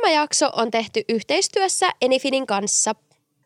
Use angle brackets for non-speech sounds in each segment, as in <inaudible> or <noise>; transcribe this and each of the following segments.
tämä jakso on tehty yhteistyössä Enifinin kanssa.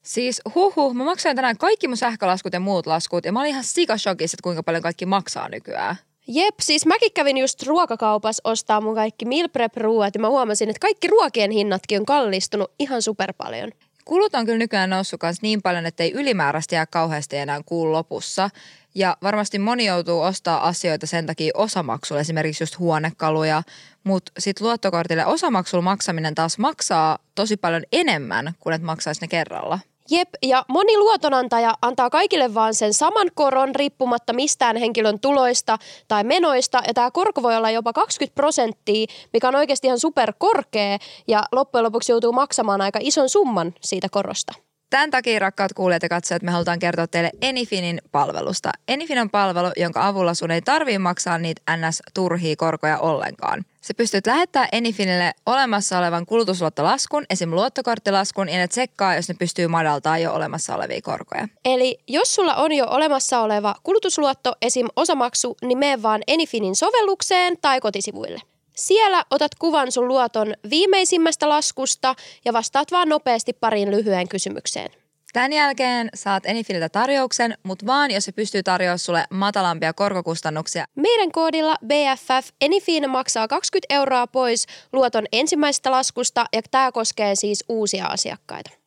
Siis huhu, mä maksoin tänään kaikki mun sähkölaskut ja muut laskut ja mä olin ihan sikashokissa, että kuinka paljon kaikki maksaa nykyään. Jep, siis mäkin kävin just ruokakaupassa ostaa mun kaikki meal prep ruuat ja mä huomasin, että kaikki ruokien hinnatkin on kallistunut ihan super paljon. Kulut on kyllä nykyään noussut kanssa niin paljon, että ei ylimääräistä jää kauheasti enää kuun lopussa. Ja varmasti moni joutuu ostaa asioita sen takia osamaksulla, esimerkiksi just huonekaluja, mutta sitten luottokortille osamaksulla maksaminen taas maksaa tosi paljon enemmän kuin että maksaisi ne kerralla. Jep, ja moni luotonantaja antaa kaikille vaan sen saman koron riippumatta mistään henkilön tuloista tai menoista, ja tämä korko voi olla jopa 20 prosenttia, mikä on oikeasti ihan superkorkea, ja loppujen lopuksi joutuu maksamaan aika ison summan siitä korosta. Tämän takia, rakkaat kuulijat ja katsojat, me halutaan kertoa teille Enifinin palvelusta. Enifin on palvelu, jonka avulla sun ei tarvii maksaa niitä NS-turhia korkoja ollenkaan. Se pystyt lähettämään Enifinille olemassa olevan kulutusluottolaskun, esim. luottokorttilaskun, ja ne tsekkaa, jos ne pystyy madaltaa jo olemassa olevia korkoja. Eli jos sulla on jo olemassa oleva kulutusluotto, esim. osamaksu, niin mene vaan Enifinin sovellukseen tai kotisivuille. Siellä otat kuvan sun luoton viimeisimmästä laskusta ja vastaat vaan nopeasti pariin lyhyen kysymykseen. Tämän jälkeen saat Enifiniltä tarjouksen, mutta vaan jos se pystyy tarjoamaan sulle matalampia korkokustannuksia. Meidän koodilla BFF Enifin maksaa 20 euroa pois luoton ensimmäisestä laskusta ja tämä koskee siis uusia asiakkaita.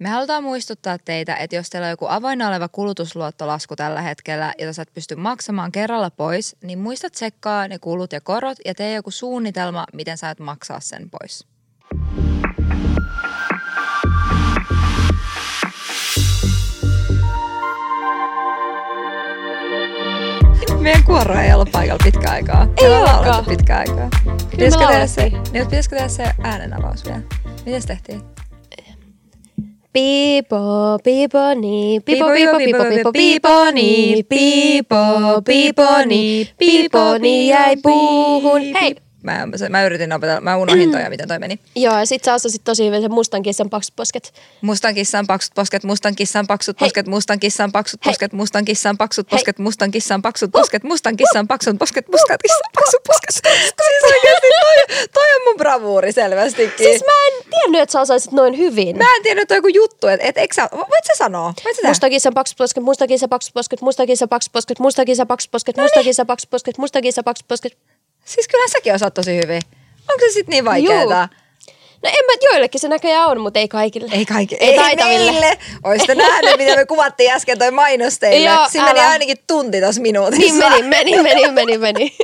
Me halutaan muistuttaa teitä, että jos teillä on joku avoinna oleva kulutusluottolasku tällä hetkellä, jota sä et pysty maksamaan kerralla pois, niin muista tsekkaa ne kulut ja korot ja tee joku suunnitelma, miten sä et maksaa sen pois. Meidän kuoro ei ollut paikalla pitkä aikaa. Ei Me ollaan olekaan. laulettu pitkä aikaa. Pitäisikö tehdä, se, niin, pitäisikö tehdä se äänenavaus vielä? Miten se tehtiin? Pipo, pipo, niin, pipo, pipo, pipo, pipo, pipo, niin, pipo, pipo, niin, pipo, niin jäi puuhun. Hei! Mä, se- mä yritin opetella, mä unohdin toi ja miten toi meni. Joo, ja sit sä osasit tosi hyvin sen mustan kissan paksut posket. Mustan kissan paksut posket, mustan kissan paksut posket, mustan kissan paksut Hei. posket, mustan kissan paksut Hei. posket, mustan kissan paksut posket, mustan kissan paksut posket, mustan kissan paksut posket. Siis oikeesti toi, toi on mun bravuuri selvästikin. Siis mä en tiennyt, että sä osaisit noin hyvin. Mä en tiedä, että joku juttu, että et, eikö sä, voit sä sanoa? Voit sä tehdä? Musta kissa paksut posket, musta kissa paksut posket, musta kissa paksut posket, musta kissa paksut posket, musta kissa paksut posket, musta kissa paksut posket. Siis kyllä säkin osaat tosi hyvin. Onko se sitten niin vaikeeta? No en mä, joillekin se näköjään on, mutta ei kaikille. Ei kaikki. Ei taitaville. meille. Oisitte nähneet, mitä me kuvattiin äsken toi mainos teille. Joo, Siinä meni ainakin tunti tuossa minuutissa. Niin meni, meni, meni, meni, meni.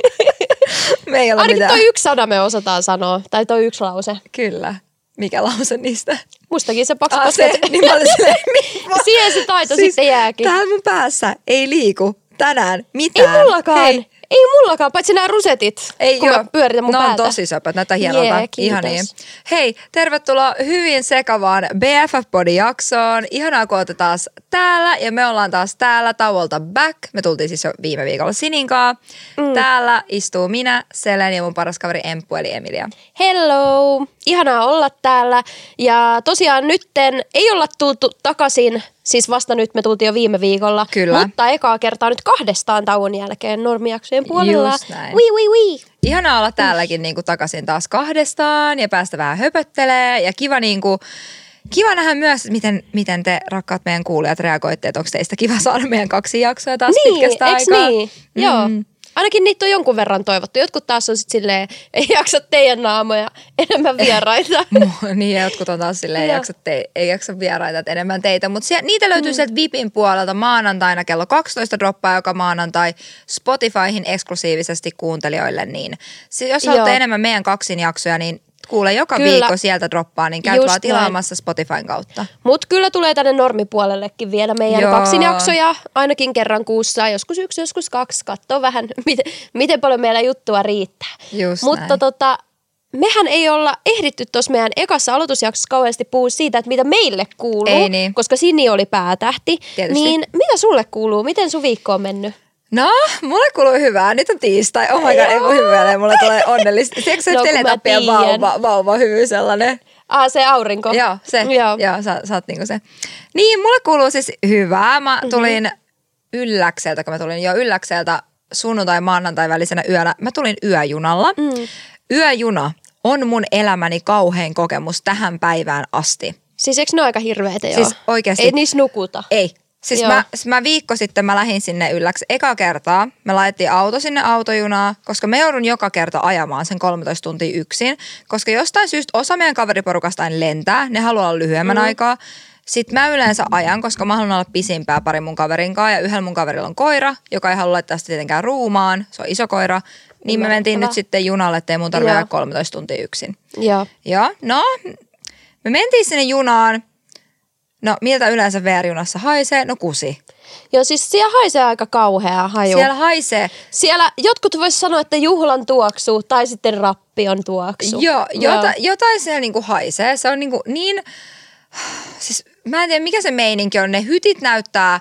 <laughs> me ei ole Ainakin mitään. toi yksi sana me osataan sanoa, tai toi yksi lause. Kyllä. Mikä lause niistä? Mustakin se paksut Ah, se, <laughs> niin mä olin silleen, <laughs> siihen se taito sitten jääkin. Täällä mun päässä ei liiku tänään mitään. Ei mullakaan. Hei, Ei mullakaan, paitsi nämä rusetit, ei kun joo. mä pyöritän mun no päätä. on tosi söpöt, näyttää hienolta. Jee, kiitos. Ihania. Hei, tervetuloa hyvin sekavaan BFF-podi-jaksoon. Ihanaa, kun olette taas täällä ja me ollaan taas täällä tauolta back. Me tultiin siis jo viime viikolla Sininkaa. Mm. Täällä istuu minä, Selen ja mun paras kaveri Emppu eli Emilia. Hello! Ihanaa olla täällä. Ja tosiaan nytten ei olla tultu takaisin, siis vasta nyt me tultiin jo viime viikolla. Kyllä. Mutta ekaa kertaa nyt kahdestaan tauon jälkeen normijaksojen puolella. Just näin. Wii, wii, wii. Ihanaa olla täälläkin niin kuin takaisin taas kahdestaan ja päästä vähän höpöttelee ja kiva niin kuin, Kiva nähdä myös, miten, miten te rakkaat meidän kuulijat reagoitte, että onko teistä kiva saada meidän kaksi jaksoa taas Niin, pitkästä aikaa. niin? Mm. Joo. Ainakin niitä on jonkun verran toivottu. Jotkut taas on sit silleen, ei jaksa teidän naamoja, enemmän vieraita. <laughs> Mu- niin, ja jotkut on taas silleen, ei jaksa, te- ei jaksa vieraita, että enemmän teitä. Mutta niitä löytyy mm. sieltä VIPin puolelta maanantaina kello 12 droppaa joka maanantai Spotifyhin eksklusiivisesti kuuntelijoille. Niin jos haluatte Joo. enemmän meidän kaksin jaksoja, niin kuule joka Kyllä. viikko sieltä droppaa, niin käyt Just vaan näin. tilaamassa Spotifyn kautta. Mutta kyllä tulee tänne normipuolellekin vielä meidän Joo. kaksinjaksoja ainakin kerran kuussa, joskus yksi, joskus kaksi. Katsoo vähän, <laughs> miten, miten paljon meillä juttua riittää. Just Mutta näin. tota, mehän ei olla ehditty tuossa meidän ekassa aloitusjaksossa kauheasti puhua siitä, että mitä meille kuuluu, Ei niin. koska Sini oli päätähti. Tietysti. Niin mitä sulle kuuluu? Miten sun viikko on mennyt? No, mulle kuuluu hyvää. Nyt on tiistai. Oh my god, ei voi hyvää. Mulle tulee onnellista. Tiedätkö se No, kun mä teletappi ja tiedän. vauva, vauva hyvy sellainen? Ah, se aurinko. Joo, se. Joo. Joo, sä, sä oot niinku se. Niin, mulle kuuluu siis hyvää. Mä tulin mm-hmm. ylläkseltä, kun mä tulin jo ylläkseltä sunnuntai maanantai välisenä yönä. Mä tulin yöjunalla. Mm. Yöjuna on mun elämäni kauhein kokemus tähän päivään asti. Siis eikö ne ole aika hirveitä joo? Siis oikeasti. Ei niissä nukuta. Ei. Siis Joo. mä, mä viikko sitten mä lähdin sinne ylläksi eka kertaa. Me laitettiin auto sinne autojunaa, koska me joudun joka kerta ajamaan sen 13 tuntia yksin. Koska jostain syystä osa meidän kaveriporukasta aina lentää, ne haluaa olla lyhyemmän mm. aikaa. Sitten mä yleensä ajan, koska mä haluan olla pisimpää pari mun kaverin kanssa ja yhdellä mun kaverilla on koira, joka ei halua laittaa sitä tietenkään ruumaan. Se on iso koira. Niin me mentiin nyt sitten junalle, ettei mun tarvitse Joo. ajaa 13 tuntia yksin. Joo. Joo, no me mentiin sinne junaan. No miltä yleensä VR-junassa haisee? No kusi. Joo, siis siellä haisee aika kauhea haju. Siellä haisee. Siellä jotkut vois sanoa, että juhlan tuoksu tai sitten rappion tuoksu. Joo, jota, jotain siellä niinku haisee. Se on niinku niin, siis mä en tiedä mikä se meininki on. Ne hytit näyttää,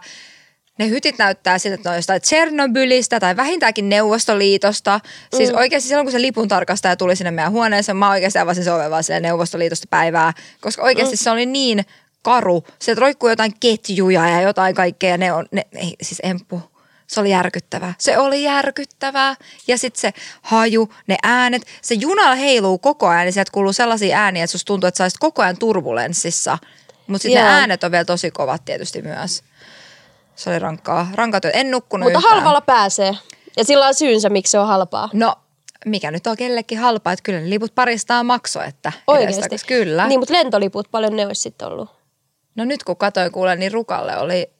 ne hytit näyttää siltä, että ne on jostain Tsernobylistä tai vähintäänkin Neuvostoliitosta. Siis mm. oikeasti silloin, kun se lipun tarkastaja tuli sinne meidän huoneeseen, mä oikeasti avasin se oven vaan silleen Neuvostoliitosta päivää. Koska oikeasti mm. se oli niin karu. Sieltä roikkuu jotain ketjuja ja jotain kaikkea. Ja ne on, ne, ei, siis emppu. Se oli järkyttävää. Se oli järkyttävää. Ja sitten se haju, ne äänet. Se juna heiluu koko ajan, niin sieltä kuuluu sellaisia ääniä, että susta tuntuu, että sä koko ajan turbulenssissa. Mutta sitten ne äänet on vielä tosi kovat tietysti myös. Se oli rankkaa. Rankkaa työtä. En nukkunut Mutta yhtään. halvalla pääsee. Ja sillä on syynsä, miksi se on halpaa. No, mikä nyt on kellekin halpaa, että kyllä ne liput paristaa makso, että Oikeasti. edestakaisin. Kyllä. Niin, mutta lentoliput, paljon ne olisi sitten ollut. No nyt kun katsoin kuulen, niin Rukalle oli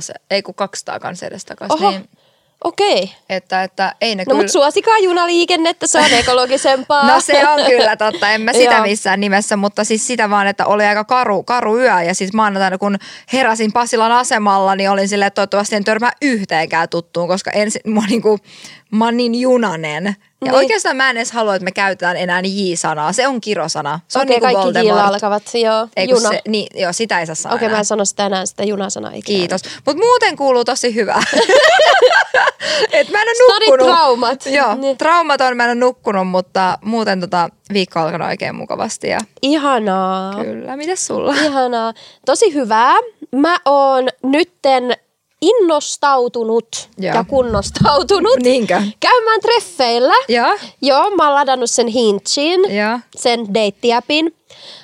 se, ei kun 200 kanssa edestakaisin. Oho, Niin, okei. että, että ei ne No kyllä... mutta suosikaa junaliikennettä, se on ekologisempaa. No se on kyllä totta, en mä <laughs> sitä missään nimessä, mutta siis sitä vaan, että oli aika karu, karu yö ja siis maanantaina kun heräsin Pasilan asemalla, niin olin silleen, että toivottavasti en törmää yhteenkään tuttuun, koska ensin mä, niinku, mä oon niin junanen. Ja Niin. oikeastaan mä en edes halua, että me käytetään enää J-sanaa, se on kirosana. Se on Okei, niinku kaikki Voldemort. alkavat, joo. Ei, Juna. Se, niin, joo, sitä ei saa sanoa Okei, mä enää. en sano sitä enää sitä junasanaa ikinä. Kiitos. Mutta muuten kuuluu tosi hyvää. <laughs> Et mä en ole nukkunut. traumat. Joo, Niin. traumat on, mä en ole nukkunut, mutta muuten tota, viikko on alkanut oikein mukavasti. Ja Ihanaa. kyllä, mitäs sulla? Ihanaa. Tosi hyvää. Mä oon nytten innostautunut Joo. ja kunnostautunut Niinkö? käymään treffeillä. Joo, Joo, mä oon ladannut sen Hinchin, joo. sen deittiäpin.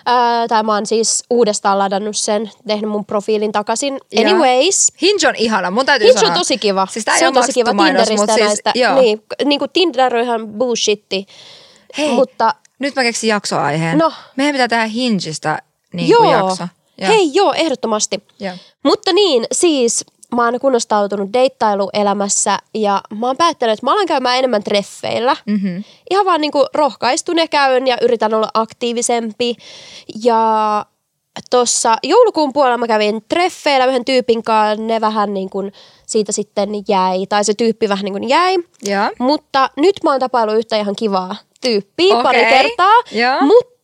Öö, tai mä oon siis uudestaan ladannut sen, tehnyt mun profiilin takaisin. Joo. Anyways, Hinge on ihana, mun täytyy Hinge sanoa. on tosi kiva. Siis se on tosi kiva mainos, Tinderistä ja siis, näistä. joo. Niin, niin kuin Tinder on ihan bullshitti. Hei, Mutta nyt mä keksin jaksoaiheen. No. Meidän pitää tehdä Hingistä niin joo, jakso. Joo. hei joo, ehdottomasti. Joo. Mutta niin, siis mä oon kunnostautunut deittailuelämässä ja mä oon päättänyt, että mä alan käymään enemmän treffeillä. Mm-hmm. Ihan vaan niinku rohkaistun ja käyn ja yritän olla aktiivisempi. Ja tuossa joulukuun puolella mä kävin treffeillä yhden tyypin kanssa, ne vähän niin kuin siitä sitten jäi, tai se tyyppi vähän niin kuin jäi. Joo. Mutta nyt mä oon tapailu yhtä ihan kivaa tyyppiä pari Okei, kertaa. joo. Mutta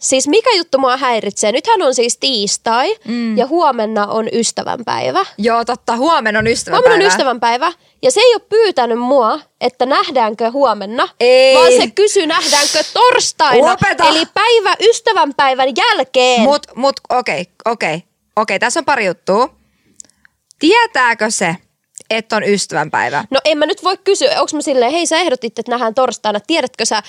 siis mikä juttu mua häiritsee? Nythän on siis tiistai mm. ja huomenna on ystävänpäivä. Joo, totta. Huomenna on ystäväpäivä. Huomenna on ystävänpäivä ja se ei ole pyytänyt mua, että nähdäänkö huomenna, Ei. vaan se kysyy nähdäänkö torstaina, Lopeta. eli päivä ystävänpäivän jälkeen. Mut, mut okei, okei, okei. Tässä on pari juttua. Tietääkö se, että on ystävänpäivä? No en mä nyt voi kysyä, onko mä silleen, hei sä ehdotit, että nähdään torstaina, tiedätkö sä,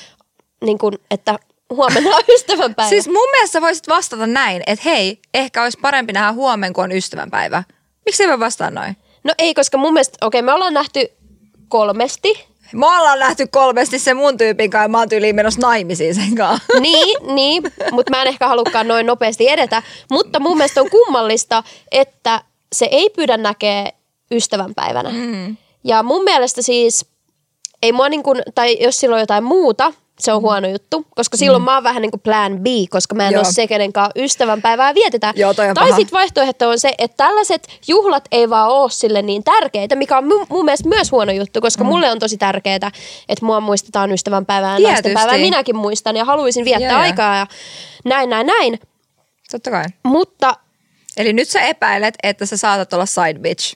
niin kun, että huomenna on ystävänpäivä? Siis mun mielestä voisit vastata näin, että hei, ehkä olisi parempi nähdä huomenna, kun on ystävänpäivä. Miksi ei voi vastaa noin? No ei, koska mun mielestä, okei me ollaan nähty kolmesti, Me ollaan nähty kolmesti sen mun tyypin kanssa ja mä oon tyyliin menossa naimisiin sen kanssa. <laughs> niin, niin, mutta mä en ehkä halukkaan noin nopeasti edetä. Mutta mun mielestä on kummallista, että se ei pyydä näkee ystävänpäivänä. Mm. Ja mun mielestä siis, ei mua niin kuin, tai jos sillä on jotain muuta, se on huono juttu, koska silloin mä oon vähän niin kuin plan B, koska mä en Joo. ole se, kenen kanssa ystävänpäivää vietetään. Joo, toi on tai sitten vaihtoehto on se, että tällaiset juhlat ei vaan ole sille niin tärkeitä, mikä on mun, mun mielestä myös huono juttu, koska mm. mulle on tosi tärkeää, että mua muistetaan ystävänpäivää ja naistenpäivää. Minäkin muistan ja haluaisin viettää joo. aikaa ja näin, näin, näin. Totta kai. Mutta Eli nyt sä epäilet, että sä saatat olla side bitch.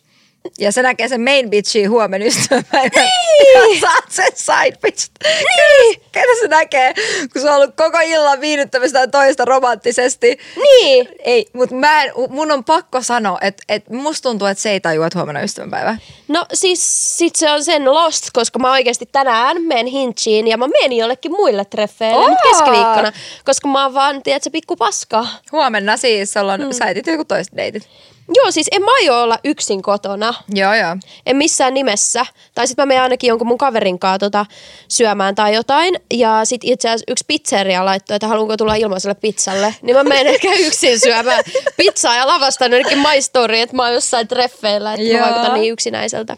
Ja se näkee sen main bitchin huomenna ystäväpäivän. Niin. Ja <laughs> saat sen side bitch. Niin. Ketä se näkee, kun se on ollut koko illan viihdyttämistä toista romanttisesti. Niin. Ei, mutta mä en, mun on pakko sanoa, että, että musta tuntuu, että se ei tajua, että huomenna ystävänpäivä. No siis sit se on sen lost, koska mä oikeasti tänään menen hinchiin ja mä menen jollekin muille treffeille nyt keskiviikkona, koska mä oon vaan, tiedätkö, pikku paska. Huomenna siis ollaan, mm. sä etit joku toiset deitit. Joo, siis en mä aio olla yksin kotona. Joo, joo. En missään nimessä. Tai sitten mä menen ainakin jonkun mun kaverin kanssa tota, syömään tai jotain. Ja sitten itse asiassa yksi pizzeria laittoi, että haluanko tulla ilmaiselle pizzalle. Niin mä menen ehkä <laughs> yksin syömään pizzaa ja lavastan jonnekin maistoriin, että mä oon jossain treffeillä, että mä vaikutan niin yksinäiseltä.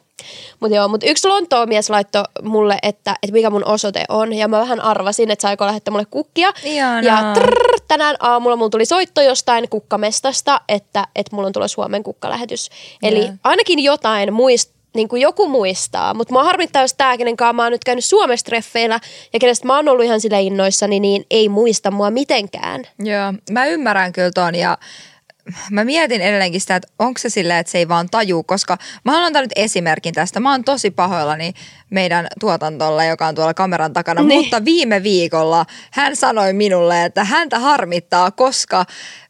Mutta joo, mutta yksi Lontoon mies laittoi mulle, että, että mikä mun osoite on. Ja mä vähän arvasin, että se aikoo lähettää mulle kukkia. Ihanaa. Ja trrr, tänään aamulla mulla tuli soitto jostain kukkamestasta, että, että mulla on tulossa Suomen kukkalähetys. Eli Joo. ainakin jotain muist, niin kuin joku muistaa, mutta mua harmittaa, jos tämä, kenen kanssa mä oon nyt käynyt Suomessa treffeillä ja kenestä mä oon ollut ihan sille innoissani, niin ei muista mua mitenkään. Joo, mä ymmärrän kyllä ton ja mä mietin edelleenkin sitä, että onko se silleen, että se ei vaan tajuu, koska mä haluan antaa nyt esimerkin tästä. Mä oon tosi pahoillani meidän tuotantolle, joka on tuolla kameran takana, Niin. mutta viime viikolla hän sanoi minulle, että häntä harmittaa, koska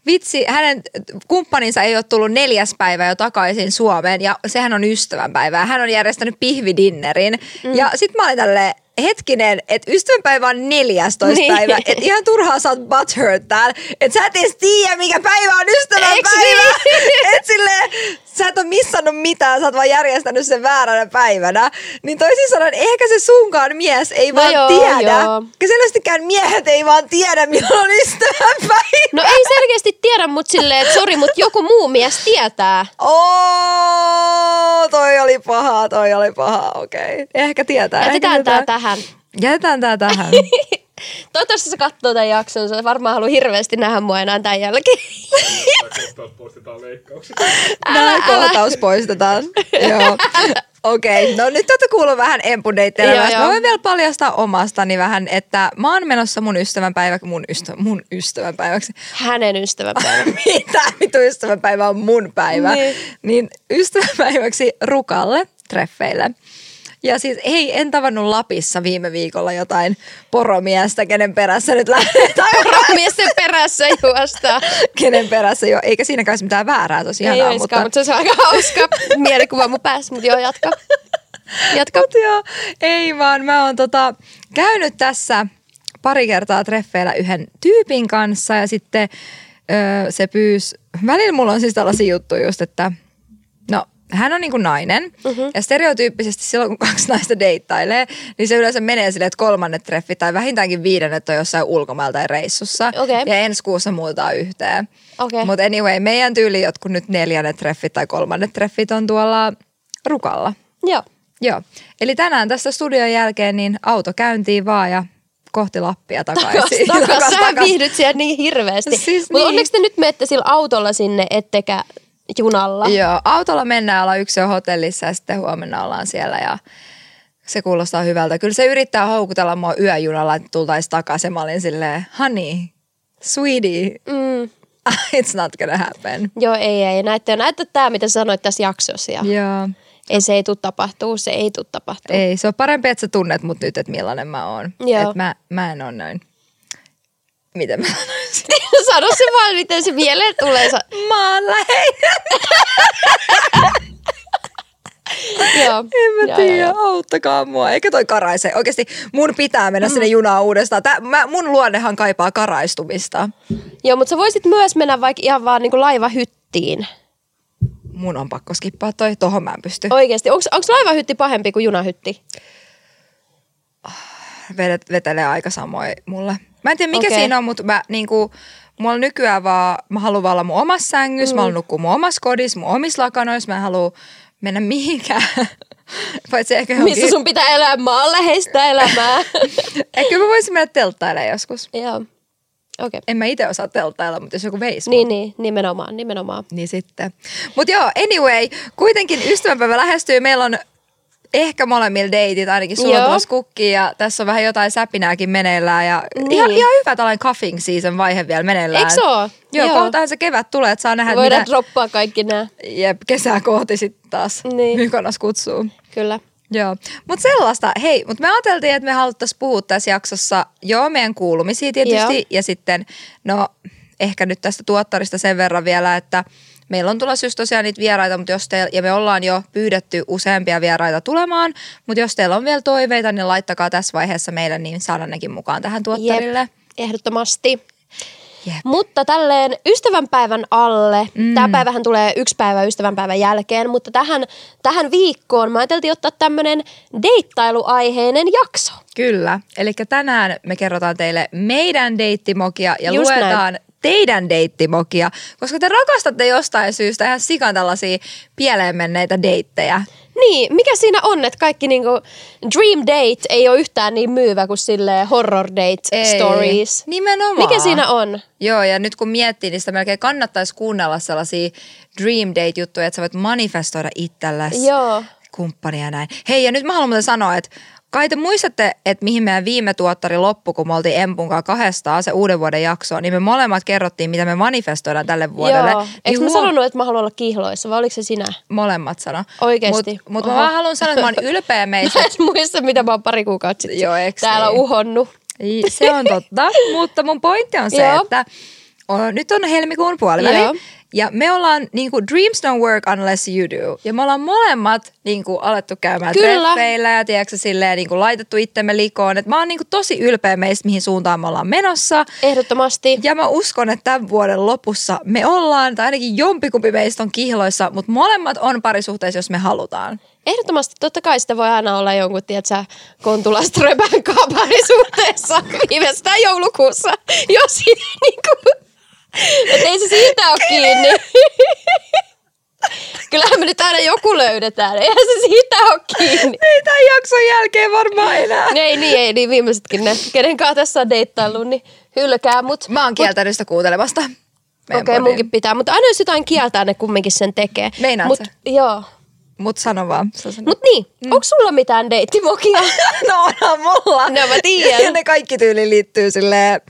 vitsi, hänen kumppaninsa ei ole tullut neljäs päivä jo takaisin Suomeen ja sehän on ystävänpäivä ja hän on järjestänyt pihvidinnerin mm. ja sit mä olin tälleen, hetkinen, että ystävänpäivä on 14 Niin. päivä, että ihan turhaa sä oot butthurt täällä, että sä et edes tiedä, mikä päivä on ystävänpäivä. niin? Et silleen, sä et ole missannut mitään, sä oot vaan järjestänyt sen vääränä päivänä. Niin toisin sanoen, ehkä se sunkaan mies ei No vaan joo, tiedä. joo. Selvästikään miehet ei vaan tiedä, milloin on ystävänpäivä. No ei selkeästi tiedä, mutta silleen, että sori, mutta joku muu mies tietää. Oo, toi oli paha, toi oli paha, okei. Okay. Ehkä tietää. Jätetään tää tähän. Jätetään tää tähän. <laughs> Toivottavasti se katsoo tämän jakson, se varmaan haluaa hirveästi nähdä mua enää tämän jälkeen. Kohtaus postitaan leikkaukset. Näin kohtaus poistetaan. <laughs> Joo. Okei, okay. no nyt olette kuullut vähän empudeitteilla. Joo, Mä voin vielä paljastaa omastani vähän, että mä oon menossa mun ystävänpäivä, mun, ystä, mun ystävänpäiväksi. Hänen ystävänpäivä. <laughs> Mitä vitu ystävänpäivä on mun päivä? Niin. Niin ystävänpäiväksi Rukalle treffeille. Ja siis ei, en tavannut Lapissa viime viikolla jotain poromiestä, kenen perässä nyt lähdetään. <laughs> Miesten perässä juostaa. kenen perässä jo, eikä siinäkään olisi mitään väärää tosi Ei ihanaa, olisikaan, mutta se on aika hauska <laughs> mielikuva mun päässä, mutta joo, jatka. Jatka. Mut joo, ei vaan mä oon tota, käynyt tässä pari kertaa treffeillä yhden tyypin kanssa ja sitten öö, se pyys, välillä mulla on siis tällaisia juttuja just, että hän on niinku nainen mm-hmm. ja stereotyyppisesti silloin kun kaksi naista deittailee, niin se yleensä menee silleen, että kolmannet treffit tai vähintäänkin viidennet on jossain ulkomailla tai reissussa Okei. ja ensi kuussa muutaan yhteen. Okei. Mutta anyway, meidän tyyli jotkut nyt neljännet treffit tai kolmannet treffit on tuolla Rukalla. Joo. Joo. Eli tänään tästä studion jälkeen niin auto käyntiin vaan ja kohti Lappia Takas, takaisin. takas. Sä viihdyt siellä niin hirveästi. Siis Mutta niin. onneksi te nyt menette sillä autolla sinne, ettekä junalla. Joo, autolla mennään, ollaan yksi on hotellissa ja sitten huomenna ollaan siellä ja se kuulostaa hyvältä. Kyllä se yrittää houkutella mua yöjunalla, että tultaisiin takaisin. Mä olin silleen, honey, sweetie, Mm. <laughs> it's not gonna happen. Joo, ei, ei. Näette, näette tämä, mitä sanoit tässä jaksossa. Ja Joo. ei, se ei tule tapahtuu, se ei tule tapahtuu. Ei, se on parempi, että sä tunnet mut nyt, että millainen mä oon. Joo. Et mä, mä en ole noin. Miten mä sanoisin? <laughs> Sano se vaan, miten se mieleen tulee. Sa- <laughs> Maanläheinen. <laughs> joo. En mä tiedä, auttakaa mua. Eikä toi karaise. Oikeasti mun pitää mennä sinne junaan uudestaan. Tää, mä, mun luonnehan kaipaa karaistumista. Joo, mutta sä voisit myös mennä vaikka ihan vaan niinku laivahyttiin. Mun on pakko skippaa toi, tohon mä en pysty. Oikeesti. Onko laivahytti pahempi kuin junahytti? Vedet, vetelee aika samoin mulle. Mä en tiedä mikä Okei. siinä on, mutta mä niinku, mulla nykyään vaan, mä haluan vaan olla mun omassa sängyssä, mm. mä haluan nukkua mun omassa kodissa, mun omissa lakanoissa, mä en halua mennä mihinkään. <laughs> Paitsi ehkä johonkin, Missä sun pitää elää maanläheistä elämää. <laughs> ehkä mä voisin mennä telttailemaan joskus. joo. Okei. Okay. En mä itse osaa telttailla, mutta jos joku veisi Niin, niin, nimenomaan, nimenomaan. Niin sitten. Mutta joo, anyway, kuitenkin ystävänpäivä lähestyy. Meillä on ehkä molemmilla deitit, ainakin sulla on Joo. tulossa kukki ja tässä on vähän jotain säpinääkin meneillään ja Niin. ihan, ihan hyvä tällainen cuffing season vaihe vielä meneillään. Eikö se oo? Joo, Joo. kohtaan se kevät tulee, että saa nähdä, Voidaan mitä droppaa kaikki nämä. jep, kesää kohti sitten taas Niin. Mykonas kutsuu. Kyllä. Joo, mutta sellaista, hei, mutta me ajateltiin, että me haluttaisiin puhua tässä jaksossa joo meidän kuulumisia tietysti Joo. ja sitten, no ehkä nyt tästä tuottarista sen verran vielä, että meillä on tulossa just tosiaan niitä vieraita, mutta jos te, ja me ollaan jo pyydetty useampia vieraita tulemaan, mutta jos teillä on vielä toiveita, niin laittakaa tässä vaiheessa meille, niin saadaan nekin mukaan tähän tuottarille. Jep, ehdottomasti. Jep. Mutta tälleen ystävänpäivän alle, mm. tämä päivähän tulee yksi päivä ystävänpäivän jälkeen, mutta tähän, tähän viikkoon mä ajateltiin ottaa tämmönen deittailuaiheinen jakso. Kyllä, eli tänään me kerrotaan teille meidän deittimokia ja Just luetaan näin. Teidän deittimokia, koska te rakastatte jostain syystä ihan sikan tällaisia pieleen menneitä deittejä. Niin, mikä siinä on, että kaikki niinku dream date ei ole yhtään niin myyvä kuin sille horror date stories. Nimenomaan. Mikä siinä on? Joo, ja nyt kun miettii, niin sitä melkein kannattaisi kuunnella sellaisia dream date-juttuja, että sä voit manifestoida itsellesi Joo. kumppania ja näin. Hei, ja nyt mä haluan muuten sanoa, että kai te muistatte, että mihin meidän viime tuottari loppui, kun me oltiin Empun kanssa kahdestaan se uuden vuoden jakso, niin me molemmat kerrottiin, mitä me manifestoidaan tälle vuodelle. Joo. Niin Eikö mä huom- sanonut, että mä haluan olla kihloissa, vai oliko se sinä? Molemmat sano. Oikeesti? Mutta mut mä vaan haluan sanoa, että mä oon <laughs> ylpeä meistä. Mä en muista, mitä mä oon pari kuukautta sitten Joo, täällä niin? uhonnut. Se on totta, mutta mun pointti on se, Joo. että on, nyt on helmikuun puoliväli. Joo. Ja me ollaan niinku dreams don't work unless you do. Ja me ollaan molemmat niinku alettu käymään Kyllä. treffeillä ja tiedätkö, silleen, niinku laitettu itsemme likoon. Et mä oon niinku tosi ylpeä meistä, mihin suuntaan me ollaan menossa. Ehdottomasti. Ja mä uskon, että tämän vuoden lopussa me ollaan, tai ainakin jompikumpi meistä on kihloissa, mutta molemmat on parisuhteessa, jos me halutaan. Ehdottomasti, totta kai sitä voi aina olla jonkun, tiedätkö, kontulaströpän parisuhteessa <laughs> viimeistään joulukuussa, <laughs> jos siitä niinku, et ei se siitä ole kiinni. Kyllähän me nyt aina joku löydetään, eihän se siitä ole kiinni. Ei tämän jakson jälkeen varmaan enää. Ei niin, ei niin, viimeisetkin ne, kenen kanssa tässä on deittaillut, niin hylkää, mut Mä oon kieltänyt sitä kuuntelemasta. okei, okay, munkin pitää, mutta aina jos jotain kieltää, ne kumminkin sen tekee. Meinaat Mut, sä? Joo. Mut sano vaan. Mut niin, mm. onko sulla mitään deittimokia? <laughs> No onhan mulla. No mä tiedän. Ja ne kaikki tyyli liittyy sille